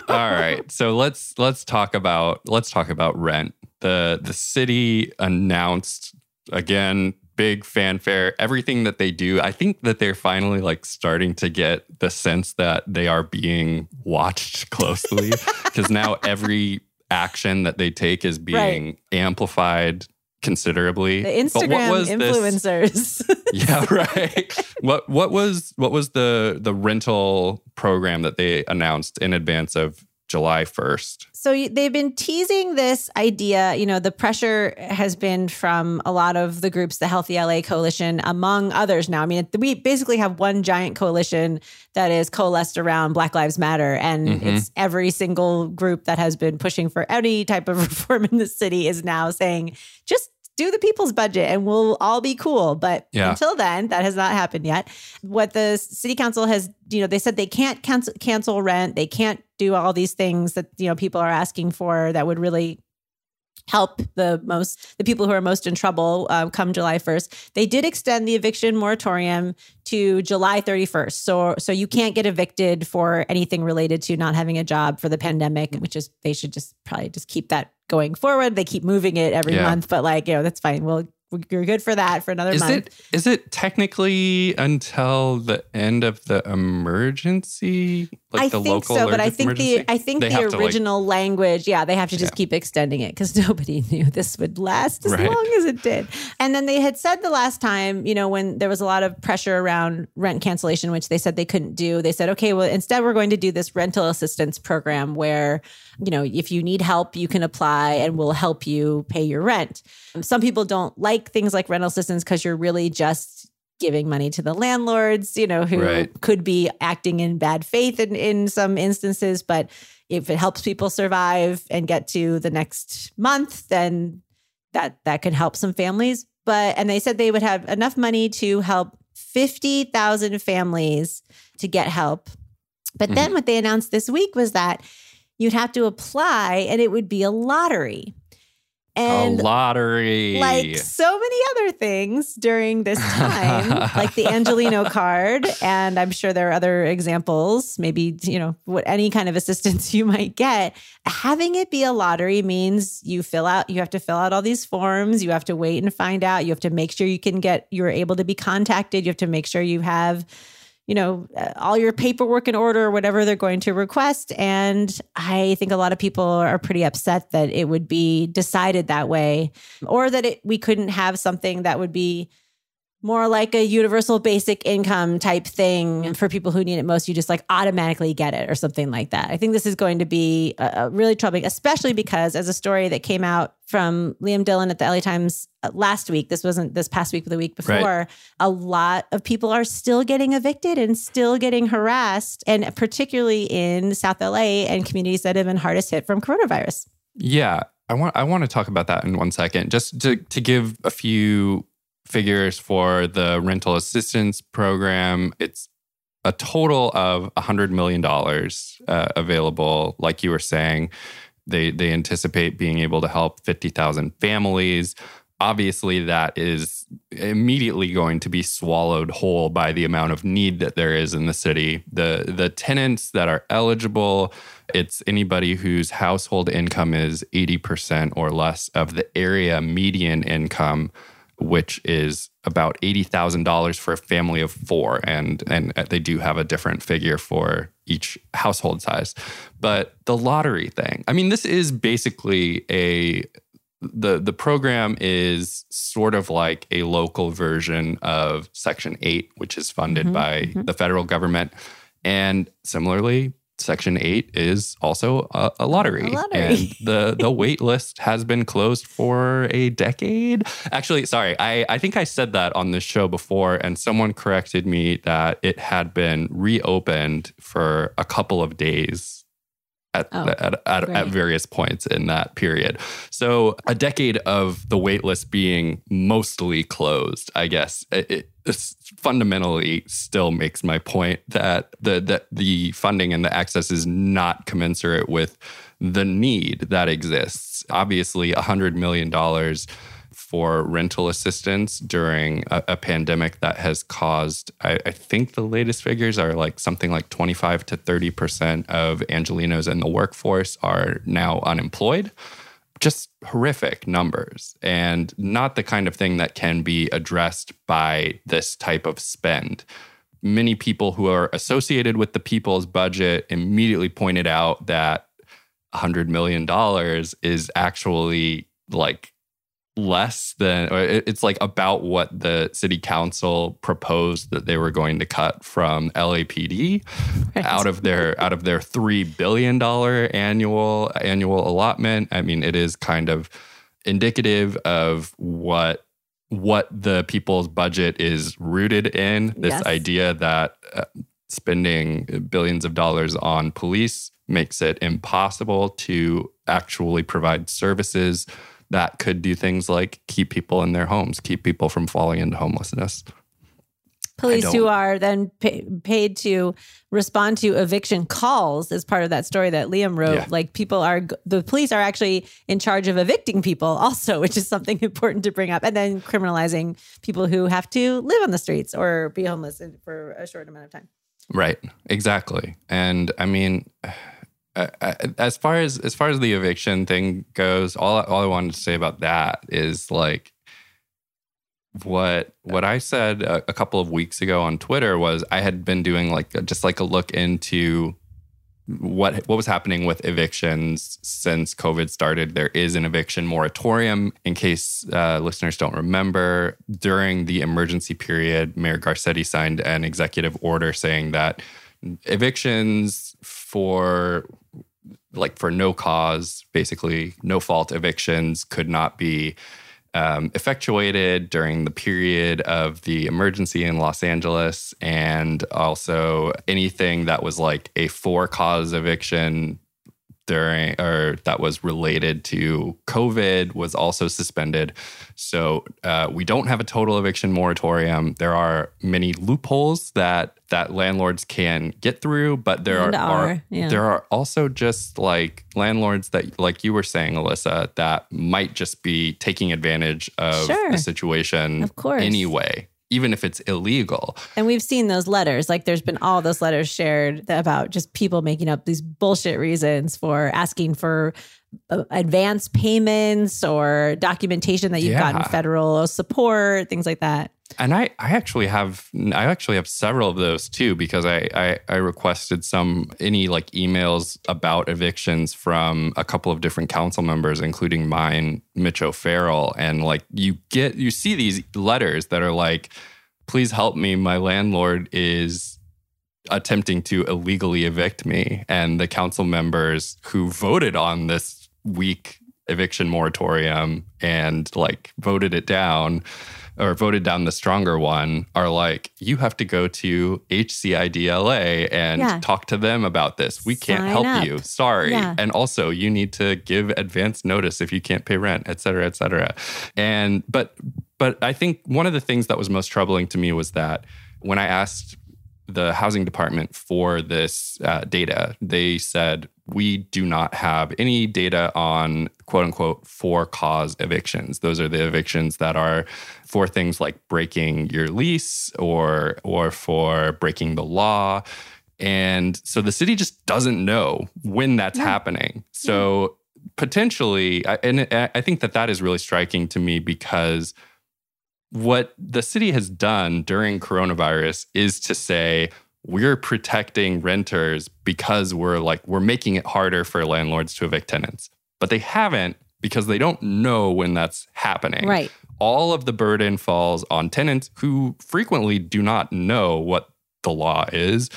All right. So let's let's talk about let's talk about rent. The the city announced again big fanfare, everything that they do. I think that they're finally like starting to get the sense that they are being watched closely because now every action that they take is being right. amplified considerably.
The Instagram influencers.
yeah, right. What what was what was the the rental program that they announced in advance of July 1st.
So they've been teasing this idea. You know, the pressure has been from a lot of the groups, the Healthy LA Coalition, among others now. I mean, we basically have one giant coalition that is coalesced around Black Lives Matter. And mm-hmm. it's every single group that has been pushing for any type of reform in the city is now saying, just do the people's budget and we'll all be cool. But yeah. until then, that has not happened yet. What the city council has, you know, they said they can't cancel, cancel rent, they can't do all these things that, you know, people are asking for that would really help the most the people who are most in trouble uh, come July 1st. They did extend the eviction moratorium to July 31st. So so you can't get evicted for anything related to not having a job for the pandemic, which is they should just probably just keep that going forward. They keep moving it every yeah. month, but like, you know, that's fine. We'll you're good for that for another month.
is
month.
It, is it technically until the end of the emergency?
Like I the think so, but I think emergency? the I think they the original like, language, yeah, they have to just yeah. keep extending it because nobody knew this would last as right. long as it did. And then they had said the last time, you know, when there was a lot of pressure around rent cancellation, which they said they couldn't do, they said, okay, well, instead we're going to do this rental assistance program where, you know, if you need help, you can apply and we'll help you pay your rent. Some people don't like things like rental assistance because you're really just giving money to the landlords, you know, who right. could be acting in bad faith in, in some instances. But if it helps people survive and get to the next month, then that that could help some families. But and they said they would have enough money to help 50,000 families to get help. But mm-hmm. then what they announced this week was that you'd have to apply and it would be a lottery
and a lottery.
Like so many other things during this time, like the Angeleno card. And I'm sure there are other examples, maybe, you know, what any kind of assistance you might get. Having it be a lottery means you fill out, you have to fill out all these forms. You have to wait and find out. You have to make sure you can get, you're able to be contacted. You have to make sure you have you know, uh, all your paperwork in order or whatever they're going to request. And I think a lot of people are pretty upset that it would be decided that way or that it, we couldn't have something that would be more like a universal basic income type thing for people who need it most. You just like automatically get it or something like that. I think this is going to be a, really troubling, especially because as a story that came out from Liam Dillon at the LA Times uh, last week, this wasn't this past week, but the week before, right. a lot of people are still getting evicted and still getting harassed, and particularly in South LA and communities that have been hardest hit from coronavirus.
Yeah. I want I want to talk about that in one second. Just to to give a few figures for the rental assistance program. It's a total of $100 million uh, available, like you were saying. They, they anticipate being able to help 50,000 families. Obviously, that is immediately going to be swallowed whole by the amount of need that there is in the city. The, the tenants that are eligible, it's anybody whose household income is 80% or less of the area median income which is about $80,000 for a family of four. And, and they do have a different figure for each household size. But the lottery thing, I mean, this is basically a the the program is sort of like a local version of Section 8, which is funded mm-hmm, by mm-hmm. the federal government. And similarly, Section 8 is also a, a, lottery. a lottery. And the, the wait list has been closed for a decade. Actually, sorry, I, I think I said that on this show before, and someone corrected me that it had been reopened for a couple of days at, oh, at, at, at, various points in that period. So a decade of the waitlist being mostly closed, I guess, it, fundamentally still makes my point that the, the the funding and the access is not commensurate with the need that exists. Obviously, hundred million dollars for rental assistance during a, a pandemic that has caused, I, I, think the latest figures are like something like 25 to 30% of Angelenos in the workforce are now unemployed. Just horrific numbers and not the kind of thing that can be addressed by this type of spend. Many people who are associated with the people's budget immediately pointed out that $100 million is actually like less than or it's like about what the city council proposed that they were going to cut from LAPD right. out of their out of their 3 billion dollar annual annual allotment i mean it is kind of indicative of what what the people's budget is rooted in this yes. idea that uh, spending billions of dollars on police makes it impossible to actually provide services that could do things like keep people in their homes, keep people from falling into homelessness.
Police who are then pay, paid to respond to eviction calls as part of that story that Liam wrote. Yeah. Like people are, the police are actually in charge of evicting people, also, which is something important to bring up. And then criminalizing people who have to live on the streets or be homeless for a short amount of time.
Right. Exactly. And I mean, as far as as far as the eviction thing goes, all all I wanted to say about that is like what what I said a, a, couple of weeks ago on Twitter was I had been doing like just like a look into what what was happening with evictions since COVID started. There is an eviction moratorium. In case uh, listeners don't remember, during the emergency period, Mayor Garcetti signed an executive order saying that evictions for like for no cause, basically no fault. Evictions could not be um, effectuated during the period of the emergency in Los Angeles, and also anything that was like a for cause eviction during or that was related to COVID was also suspended. So uh, we don't have a total eviction moratorium. There are many loopholes that that landlords can get through, but there are, are yeah. there are also just like landlords that, like you were saying, Alissa, that might just be taking advantage of sure. the situation, of course, anyway even if it's illegal.
And we've seen those letters. Like there's been all those letters shared about just people making up these bullshit reasons for asking for uh, advance payments or documentation that you've yeah. gotten federal support, things like that.
And I, I actually have I actually have several of those too because I, I, I requested some any like emails about evictions from a couple of different council members, including mine, Mitch O'Farrell, and like you get you see these letters that are like, please help me, my landlord is attempting to illegally evict me, and the council members who voted on this week eviction moratorium and like voted it down or voted down the stronger one are like, you have to go to HCIDLA and yeah. talk to them about this. We can't Sign help up. you. Sorry. Yeah. And also, you need to give advance notice if you can't pay rent, et cetera, et cetera. And, but, but I think one of the things that was most troubling to me was that when I asked the housing department for this uh, data, they said, we do not have any data on quote unquote for cause evictions. Those are the evictions that are for things like breaking your lease or or for breaking the law. And so the city just doesn't know when that's happening. So potentially, and I think that that is really striking to me because what the city has done during coronavirus is to say, we're protecting renters because we're like we're making it harder for landlords to evict tenants. But they haven't because they don't know when that's happening.
Right.
All of the burden falls on tenants who frequently do not know what the law is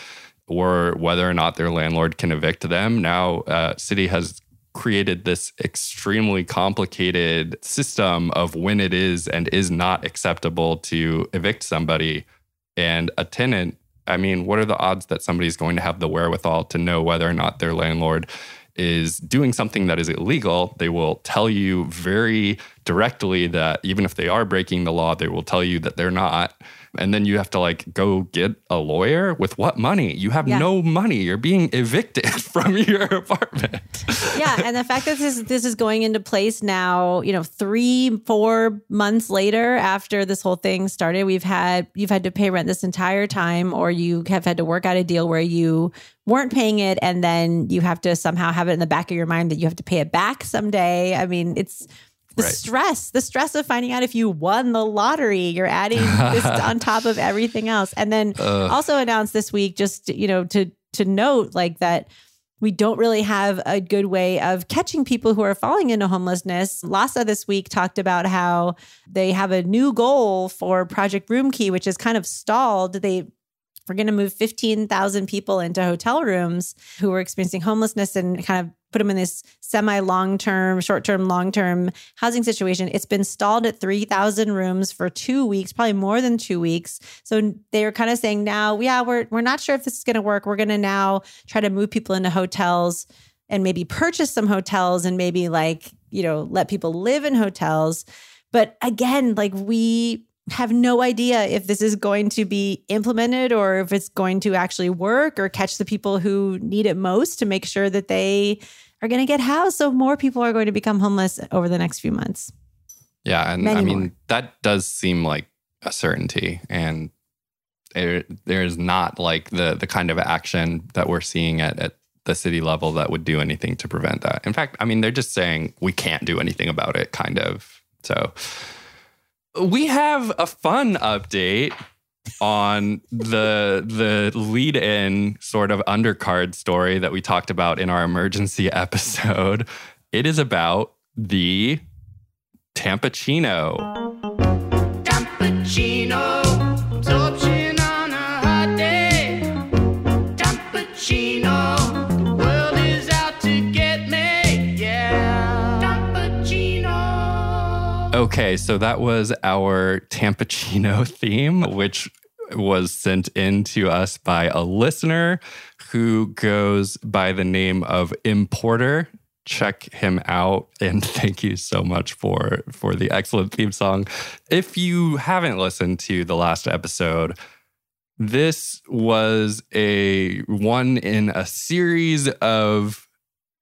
or whether or not their landlord can evict them. Now, uh, city has created this extremely complicated system of when it is and is not acceptable to evict somebody. And a tenant, I mean, what are the odds that somebody's going to have the wherewithal to know whether or not their landlord is doing something that is illegal? They will tell you very directly that even if they are breaking the law, they will tell you that they're not and then you have to like go get a lawyer with what money? You have yeah. no money. You're being evicted from your apartment.
yeah, and the fact that this this is going into place now, you know, 3 4 months later after this whole thing started, we've had you've had to pay rent this entire time or you have had to work out a deal where you weren't paying it and then you have to somehow have it in the back of your mind that you have to pay it back someday. I mean, it's the right. stress, the stress of finding out if you won the lottery. You're adding this on top of everything else. And then also announced this week, just you know, to to note like that we don't really have a good way of catching people who are falling into homelessness. LAHSA this week talked about how they have a new goal for Project Room Key, which is kind of stalled. They we're going to move 15,000 people into hotel rooms who are experiencing homelessness and kind of put them in this semi long term, short term, long term housing situation. It's been stalled at 3,000 rooms for two weeks, probably more than two weeks. So they're kind of saying now, yeah, we're, we're not sure if this is going to work. We're going to now try to move people into hotels and maybe purchase some hotels and maybe like, you know, let people live in hotels. But again, like we have no idea if this is going to be implemented or if it's going to actually work or catch the people who need it most to make sure that they are going to get housed. So more people are going to become homeless over the next few months.
Yeah. And Many I mean, more. that does seem like a certainty. And there, there's not like the the kind of action that we're seeing at, at the city level that would do anything to prevent that. In fact, I mean, they're just saying we can't do anything about it, kind of. So we have a fun update on the the lead in sort of undercard story that we talked about in our emergency episode. It is about the Tampachino. Okay, so that was our Tampachino theme, which was sent in to us by a listener who goes by the name of Importer. Check him out and thank you so much for for the excellent theme song. If you haven't listened to the last episode, this was a one in a series of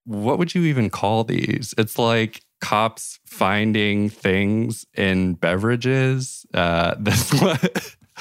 what would you even call these? It's like cops finding things in beverages. Uh, this one,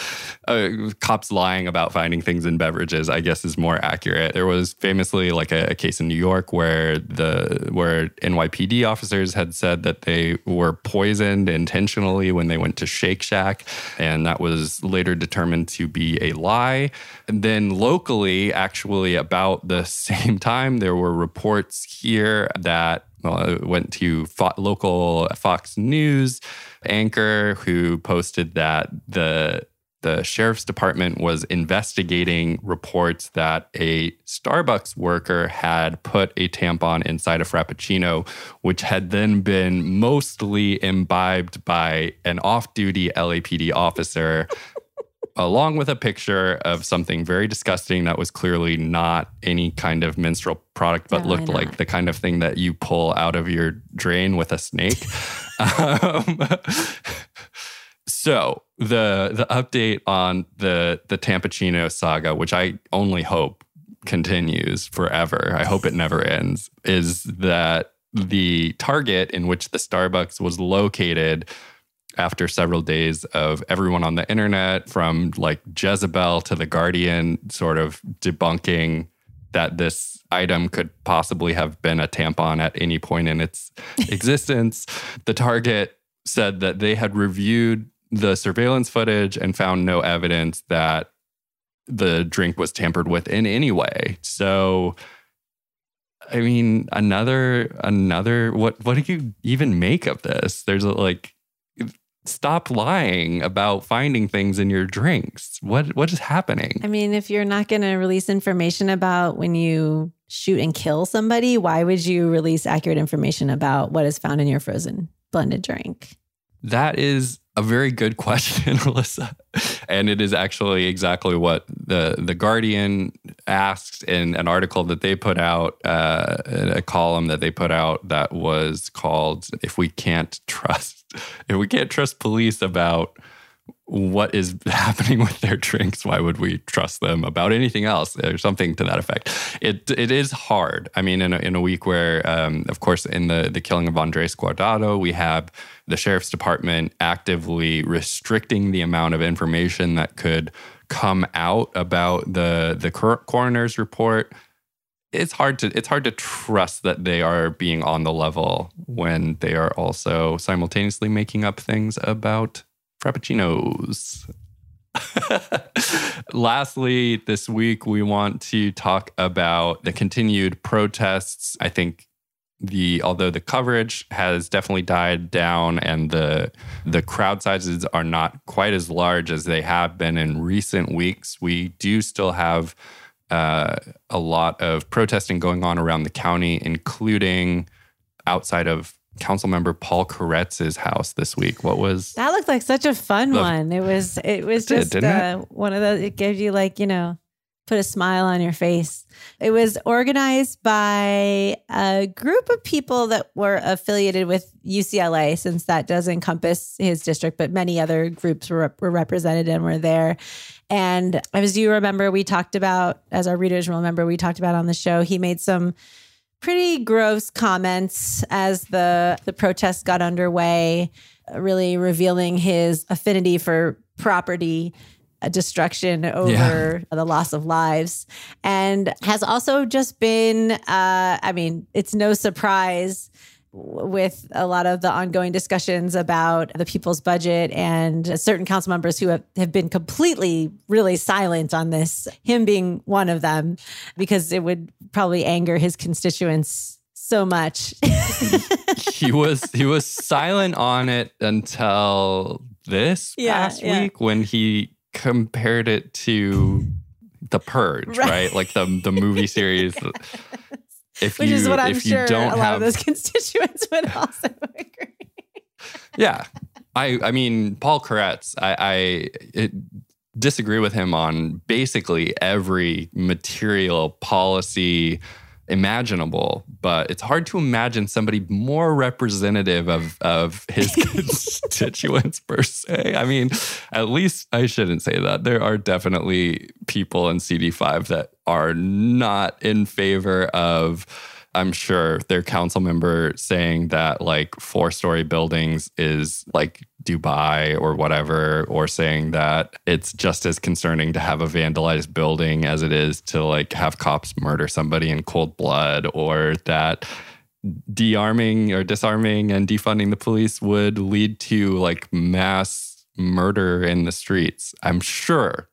uh, cops lying about finding things in beverages, I guess, is more accurate. There was famously like a, a, case in New York where the where NYPD officers had said that they were poisoned intentionally when they went to Shake Shack, and that was later determined to be a lie. And then locally, actually, about the same time, there were reports here that well, I went to fo- local Fox News anchor who posted that the the sheriff's department was investigating reports that a Starbucks worker had put a tampon inside a Frappuccino, which had then been mostly imbibed by an off duty LAPD officer along with a picture of something very disgusting that was clearly not any kind of menstrual product, but looked like the kind of thing that you pull out of your drain with a snake. um, so the the update on the the Tampachino saga, which I only hope continues forever. I hope it never ends. Is that the target in which the Starbucks was located after several days of everyone on the internet, from like Jezebel to The Guardian, sort of debunking that this item could possibly have been a tampon at any point in its existence. The Target said that they had reviewed the surveillance footage and found no evidence that the drink was tampered with in any way. So I mean, another another what what do you even make of this? There's a, like stop lying about finding things in your drinks. What what is happening?
I mean, if you're not going to release information about when you shoot and kill somebody, why would you release accurate information about what is found in your frozen blended drink?
That is a very good question, Alissa. And it is actually exactly what the the Guardian asked in an article that they put out, uh, a column that they put out that was called "If We Can't Trust If We Can't Trust Police About." What is happening with their drinks? Why would we trust them about anything else or something to that effect? It it is hard. I mean in a, in a week where um, of course in the the killing of andres guardado we have the sheriff's department actively restricting the amount of information that could come out about the the coroner's report. It's hard to it's hard to trust that they are being on the level when they are also simultaneously making up things about frappuccinos. Lastly, this week we want to talk about the continued protests. I think the although the coverage has definitely died down and the the crowd sizes are not quite as large as they have been in recent weeks, we do still have uh, a lot of protesting going on around the county, including outside of council member Paul Koretz's house this week. What was
that? Looked like such a fun the, one. It was. It was just
it,
uh, one of those. It gave you like you know, put a smile on your face. It was organized by a group of people that were affiliated with UCLA, since that does encompass his district, but many other groups were, were represented and were there. And as you remember, we talked about, as our readers will remember, we talked about on the show, he made some pretty gross comments as the the protests got underway, really revealing his affinity for property uh, destruction over yeah. the loss of lives and has also just been uh, i mean it's no surprise with a lot of the ongoing discussions about the people's budget and certain council members who have, have been completely really silent on this, him being one of them, because it would probably anger his constituents so much.
he was he was silent on it until this yeah, past yeah. week when he compared it to the purge right, right? like the the movie series
if Which you, is what I'm sure a lot have, of those constituents would also agree.
yeah. I, I mean, Paul Koretz, I, I it, disagree with him on basically every material policy imaginable, but it's hard to imagine somebody more representative of, of his constituents per se. I mean, at least I shouldn't say that. There are definitely people in CD5 that are not in favor of I'm sure their council member saying that like four story buildings is like Dubai or whatever, or saying that it's just as concerning to have a vandalized building as it is to like have cops murder somebody in cold blood, or that de-arming or disarming and defunding the police would lead to like mass murder in the streets. I'm sure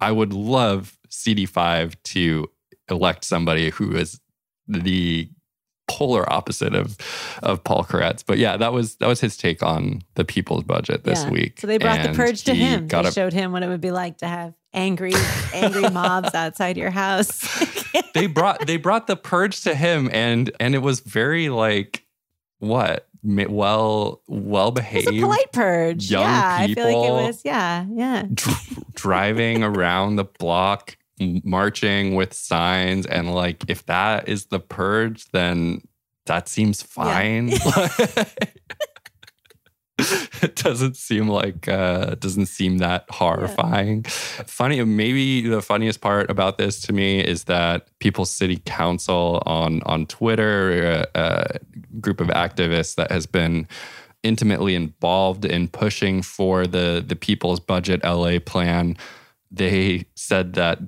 I would love CD5 to elect somebody who is the polar opposite of of Paul Koretz. But yeah, that was that was his take on the people's budget this
yeah.
week.
So they brought and the purge to him. They a, showed him what it would be like to have angry angry mobs outside your house.
they brought they brought the purge to him and and it was very like what well well behaved
polite purge
young
yeah
people
i feel like it was yeah yeah
dr- driving around the block marching with signs and like if that is the purge then that seems fine yeah. it doesn't seem like uh doesn't seem that horrifying yeah. funny maybe the funniest part about this to me is that people's city council on on twitter a, uh, a group of activists that has been intimately involved in pushing for the the people's budget la plan they said that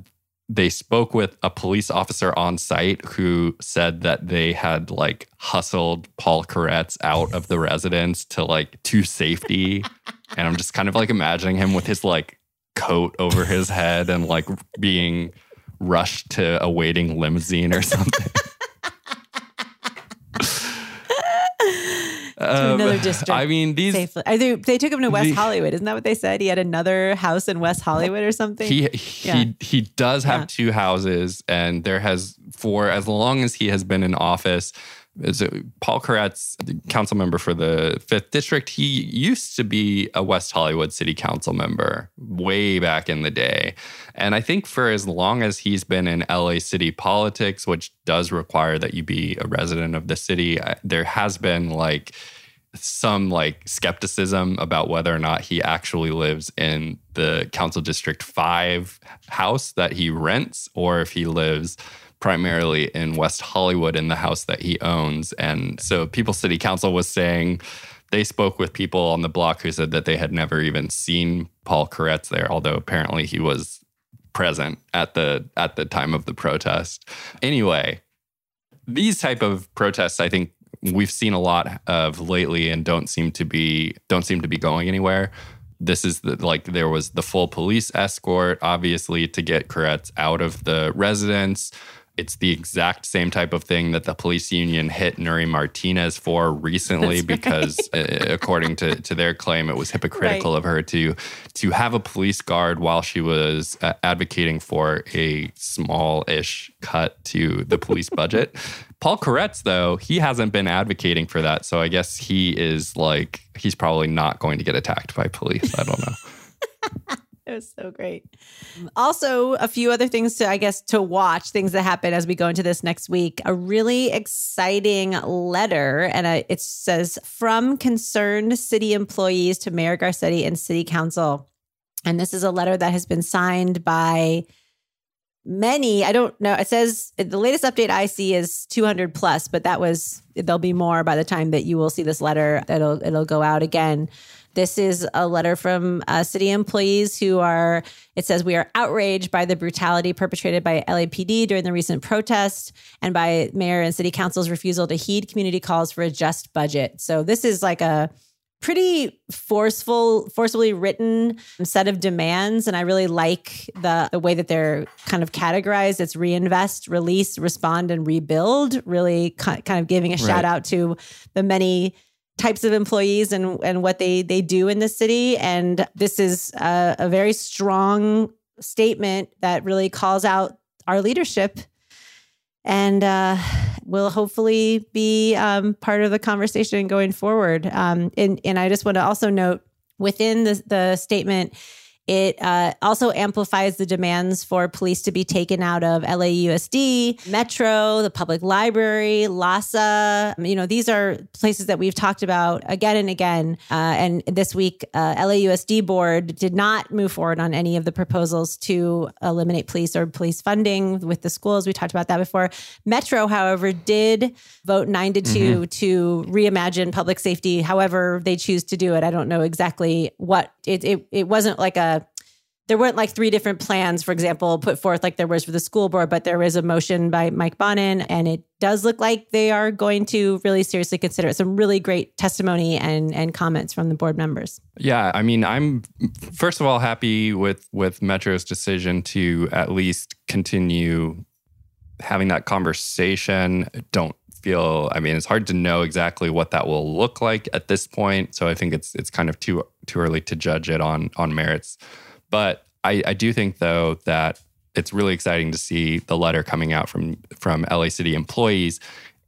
they spoke with a police officer on site who said that they had like hustled Paul Koretz out of the residence to like to safety. and I'm just kind of like imagining him with his like coat over his head and like being rushed to a waiting limousine or something.
To um, another district.
I mean, these
safely. I think they took him to West
the-
Hollywood. Isn't that what they said? He had another house in West Hollywood or something.
he he
Yeah.
he does have
Yeah.
two houses, and there has for as long as he has been in office. Is it Paul Koretz, council member for the fifth district? He used to be a West Hollywood city council member way back in the day, and I think for as long as he's been in LA city politics, which does require that you be a resident of the city, there has been like some like skepticism about whether or not he actually lives in the council district 5 house that he rents or if he lives primarily in West Hollywood in the house that he owns. And so people city council was saying they spoke with people on the block who said that they had never even seen Paul Koretz there although apparently he was present at the at the time of the protest. Anyway these type of protests i think we've seen a lot of lately and don't seem to be don't seem to be going anywhere. This is the, like there was the full police escort obviously to get Koretz out of the residence it's the exact same type of thing that the police union hit Nury Martinez for recently
right.
because uh, according to, to their claim it was hypocritical of her to to have a police guard while she was uh, advocating for a small-ish cut to the police budget. Paul Koretz though, he hasn't been advocating for that, so I guess he is like he's probably not going to get attacked by police. I don't know.
It was so great. Also, a few other things to, I guess, to watch, things that happen as we go into this next week. A really exciting letter, and uh it says from concerned city employees to Mayor Garcetti and City Council. And this is a letter that has been signed by many. I don't know. It says the latest update I see is 200 plus, but that was there'll be more by the time that you will see this letter. It'll it'll go out again. This is a letter from uh, city employees who are, it says, we are outraged by the brutality perpetrated by LAPD during the recent protest and by mayor and city council's refusal to heed community calls for a just budget. So this is like a pretty forceful, forcefully written set of demands. And I really like the, the way that they're kind of categorized. It's reinvest, release, respond, and rebuild, really ki- kind of giving a
Right.
shout out to the many types of employees and and what they they do in the city. And this is a, a very strong statement that really calls out our leadership. And uh, will hopefully be um, part of the conversation going forward. Um, and and I just want to also note within the the statement it uh, also amplifies the demands for police to be taken out of LAUSD, Metro, the public library, LAHSA. You know, these are places that we've talked about again and again. Uh, and this week, uh, LAUSD board did not move forward on any of the proposals to eliminate police or police funding with the schools. We talked about that before. Metro, however, did vote nine to 2 to reimagine public safety. However, they choose to do it. I don't know exactly what it. It, it wasn't like a there weren't like three different plans, for example, put forth like there was for the school board, but there is a motion by Mike Bonin, and it does look like they are going to really seriously consider it. Some really great testimony and and comments from the board members.
Yeah, I mean, I'm first of all happy with with Metro's decision to at least continue having that conversation. Don't feel I mean, it's hard to know exactly what that will look like at this point, so I think it's it's kind of too too early to judge it on on merits. But I, I do think though that it's really exciting to see the letter coming out from from LA City employees.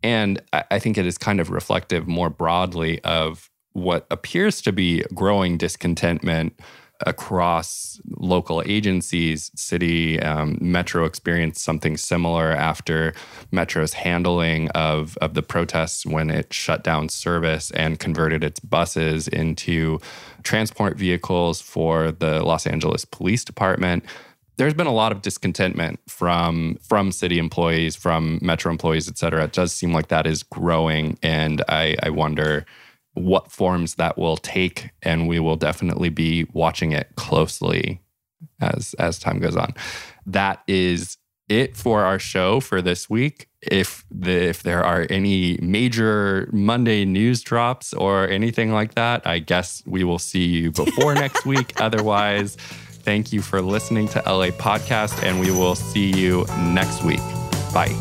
And I, I think it is kind of reflective more broadly of what appears to be growing discontentment across local agencies. City um, Metro experienced something similar after Metro's handling of, of the protests when it shut down service and converted its buses into transport vehicles for the Los Angeles Police Department there's been a lot of discontentment from from city employees, from metro employees, et cetera. It does seem like that is growing, and I, I wonder what forms that will take, and we will definitely be watching it closely as as time goes on. That is it for our show for this week. If the if there are any major Monday news drops or anything like that, I guess we will see you before next week. Otherwise,
Thank you for listening to LA Podcast, and we will see you next week. Bye.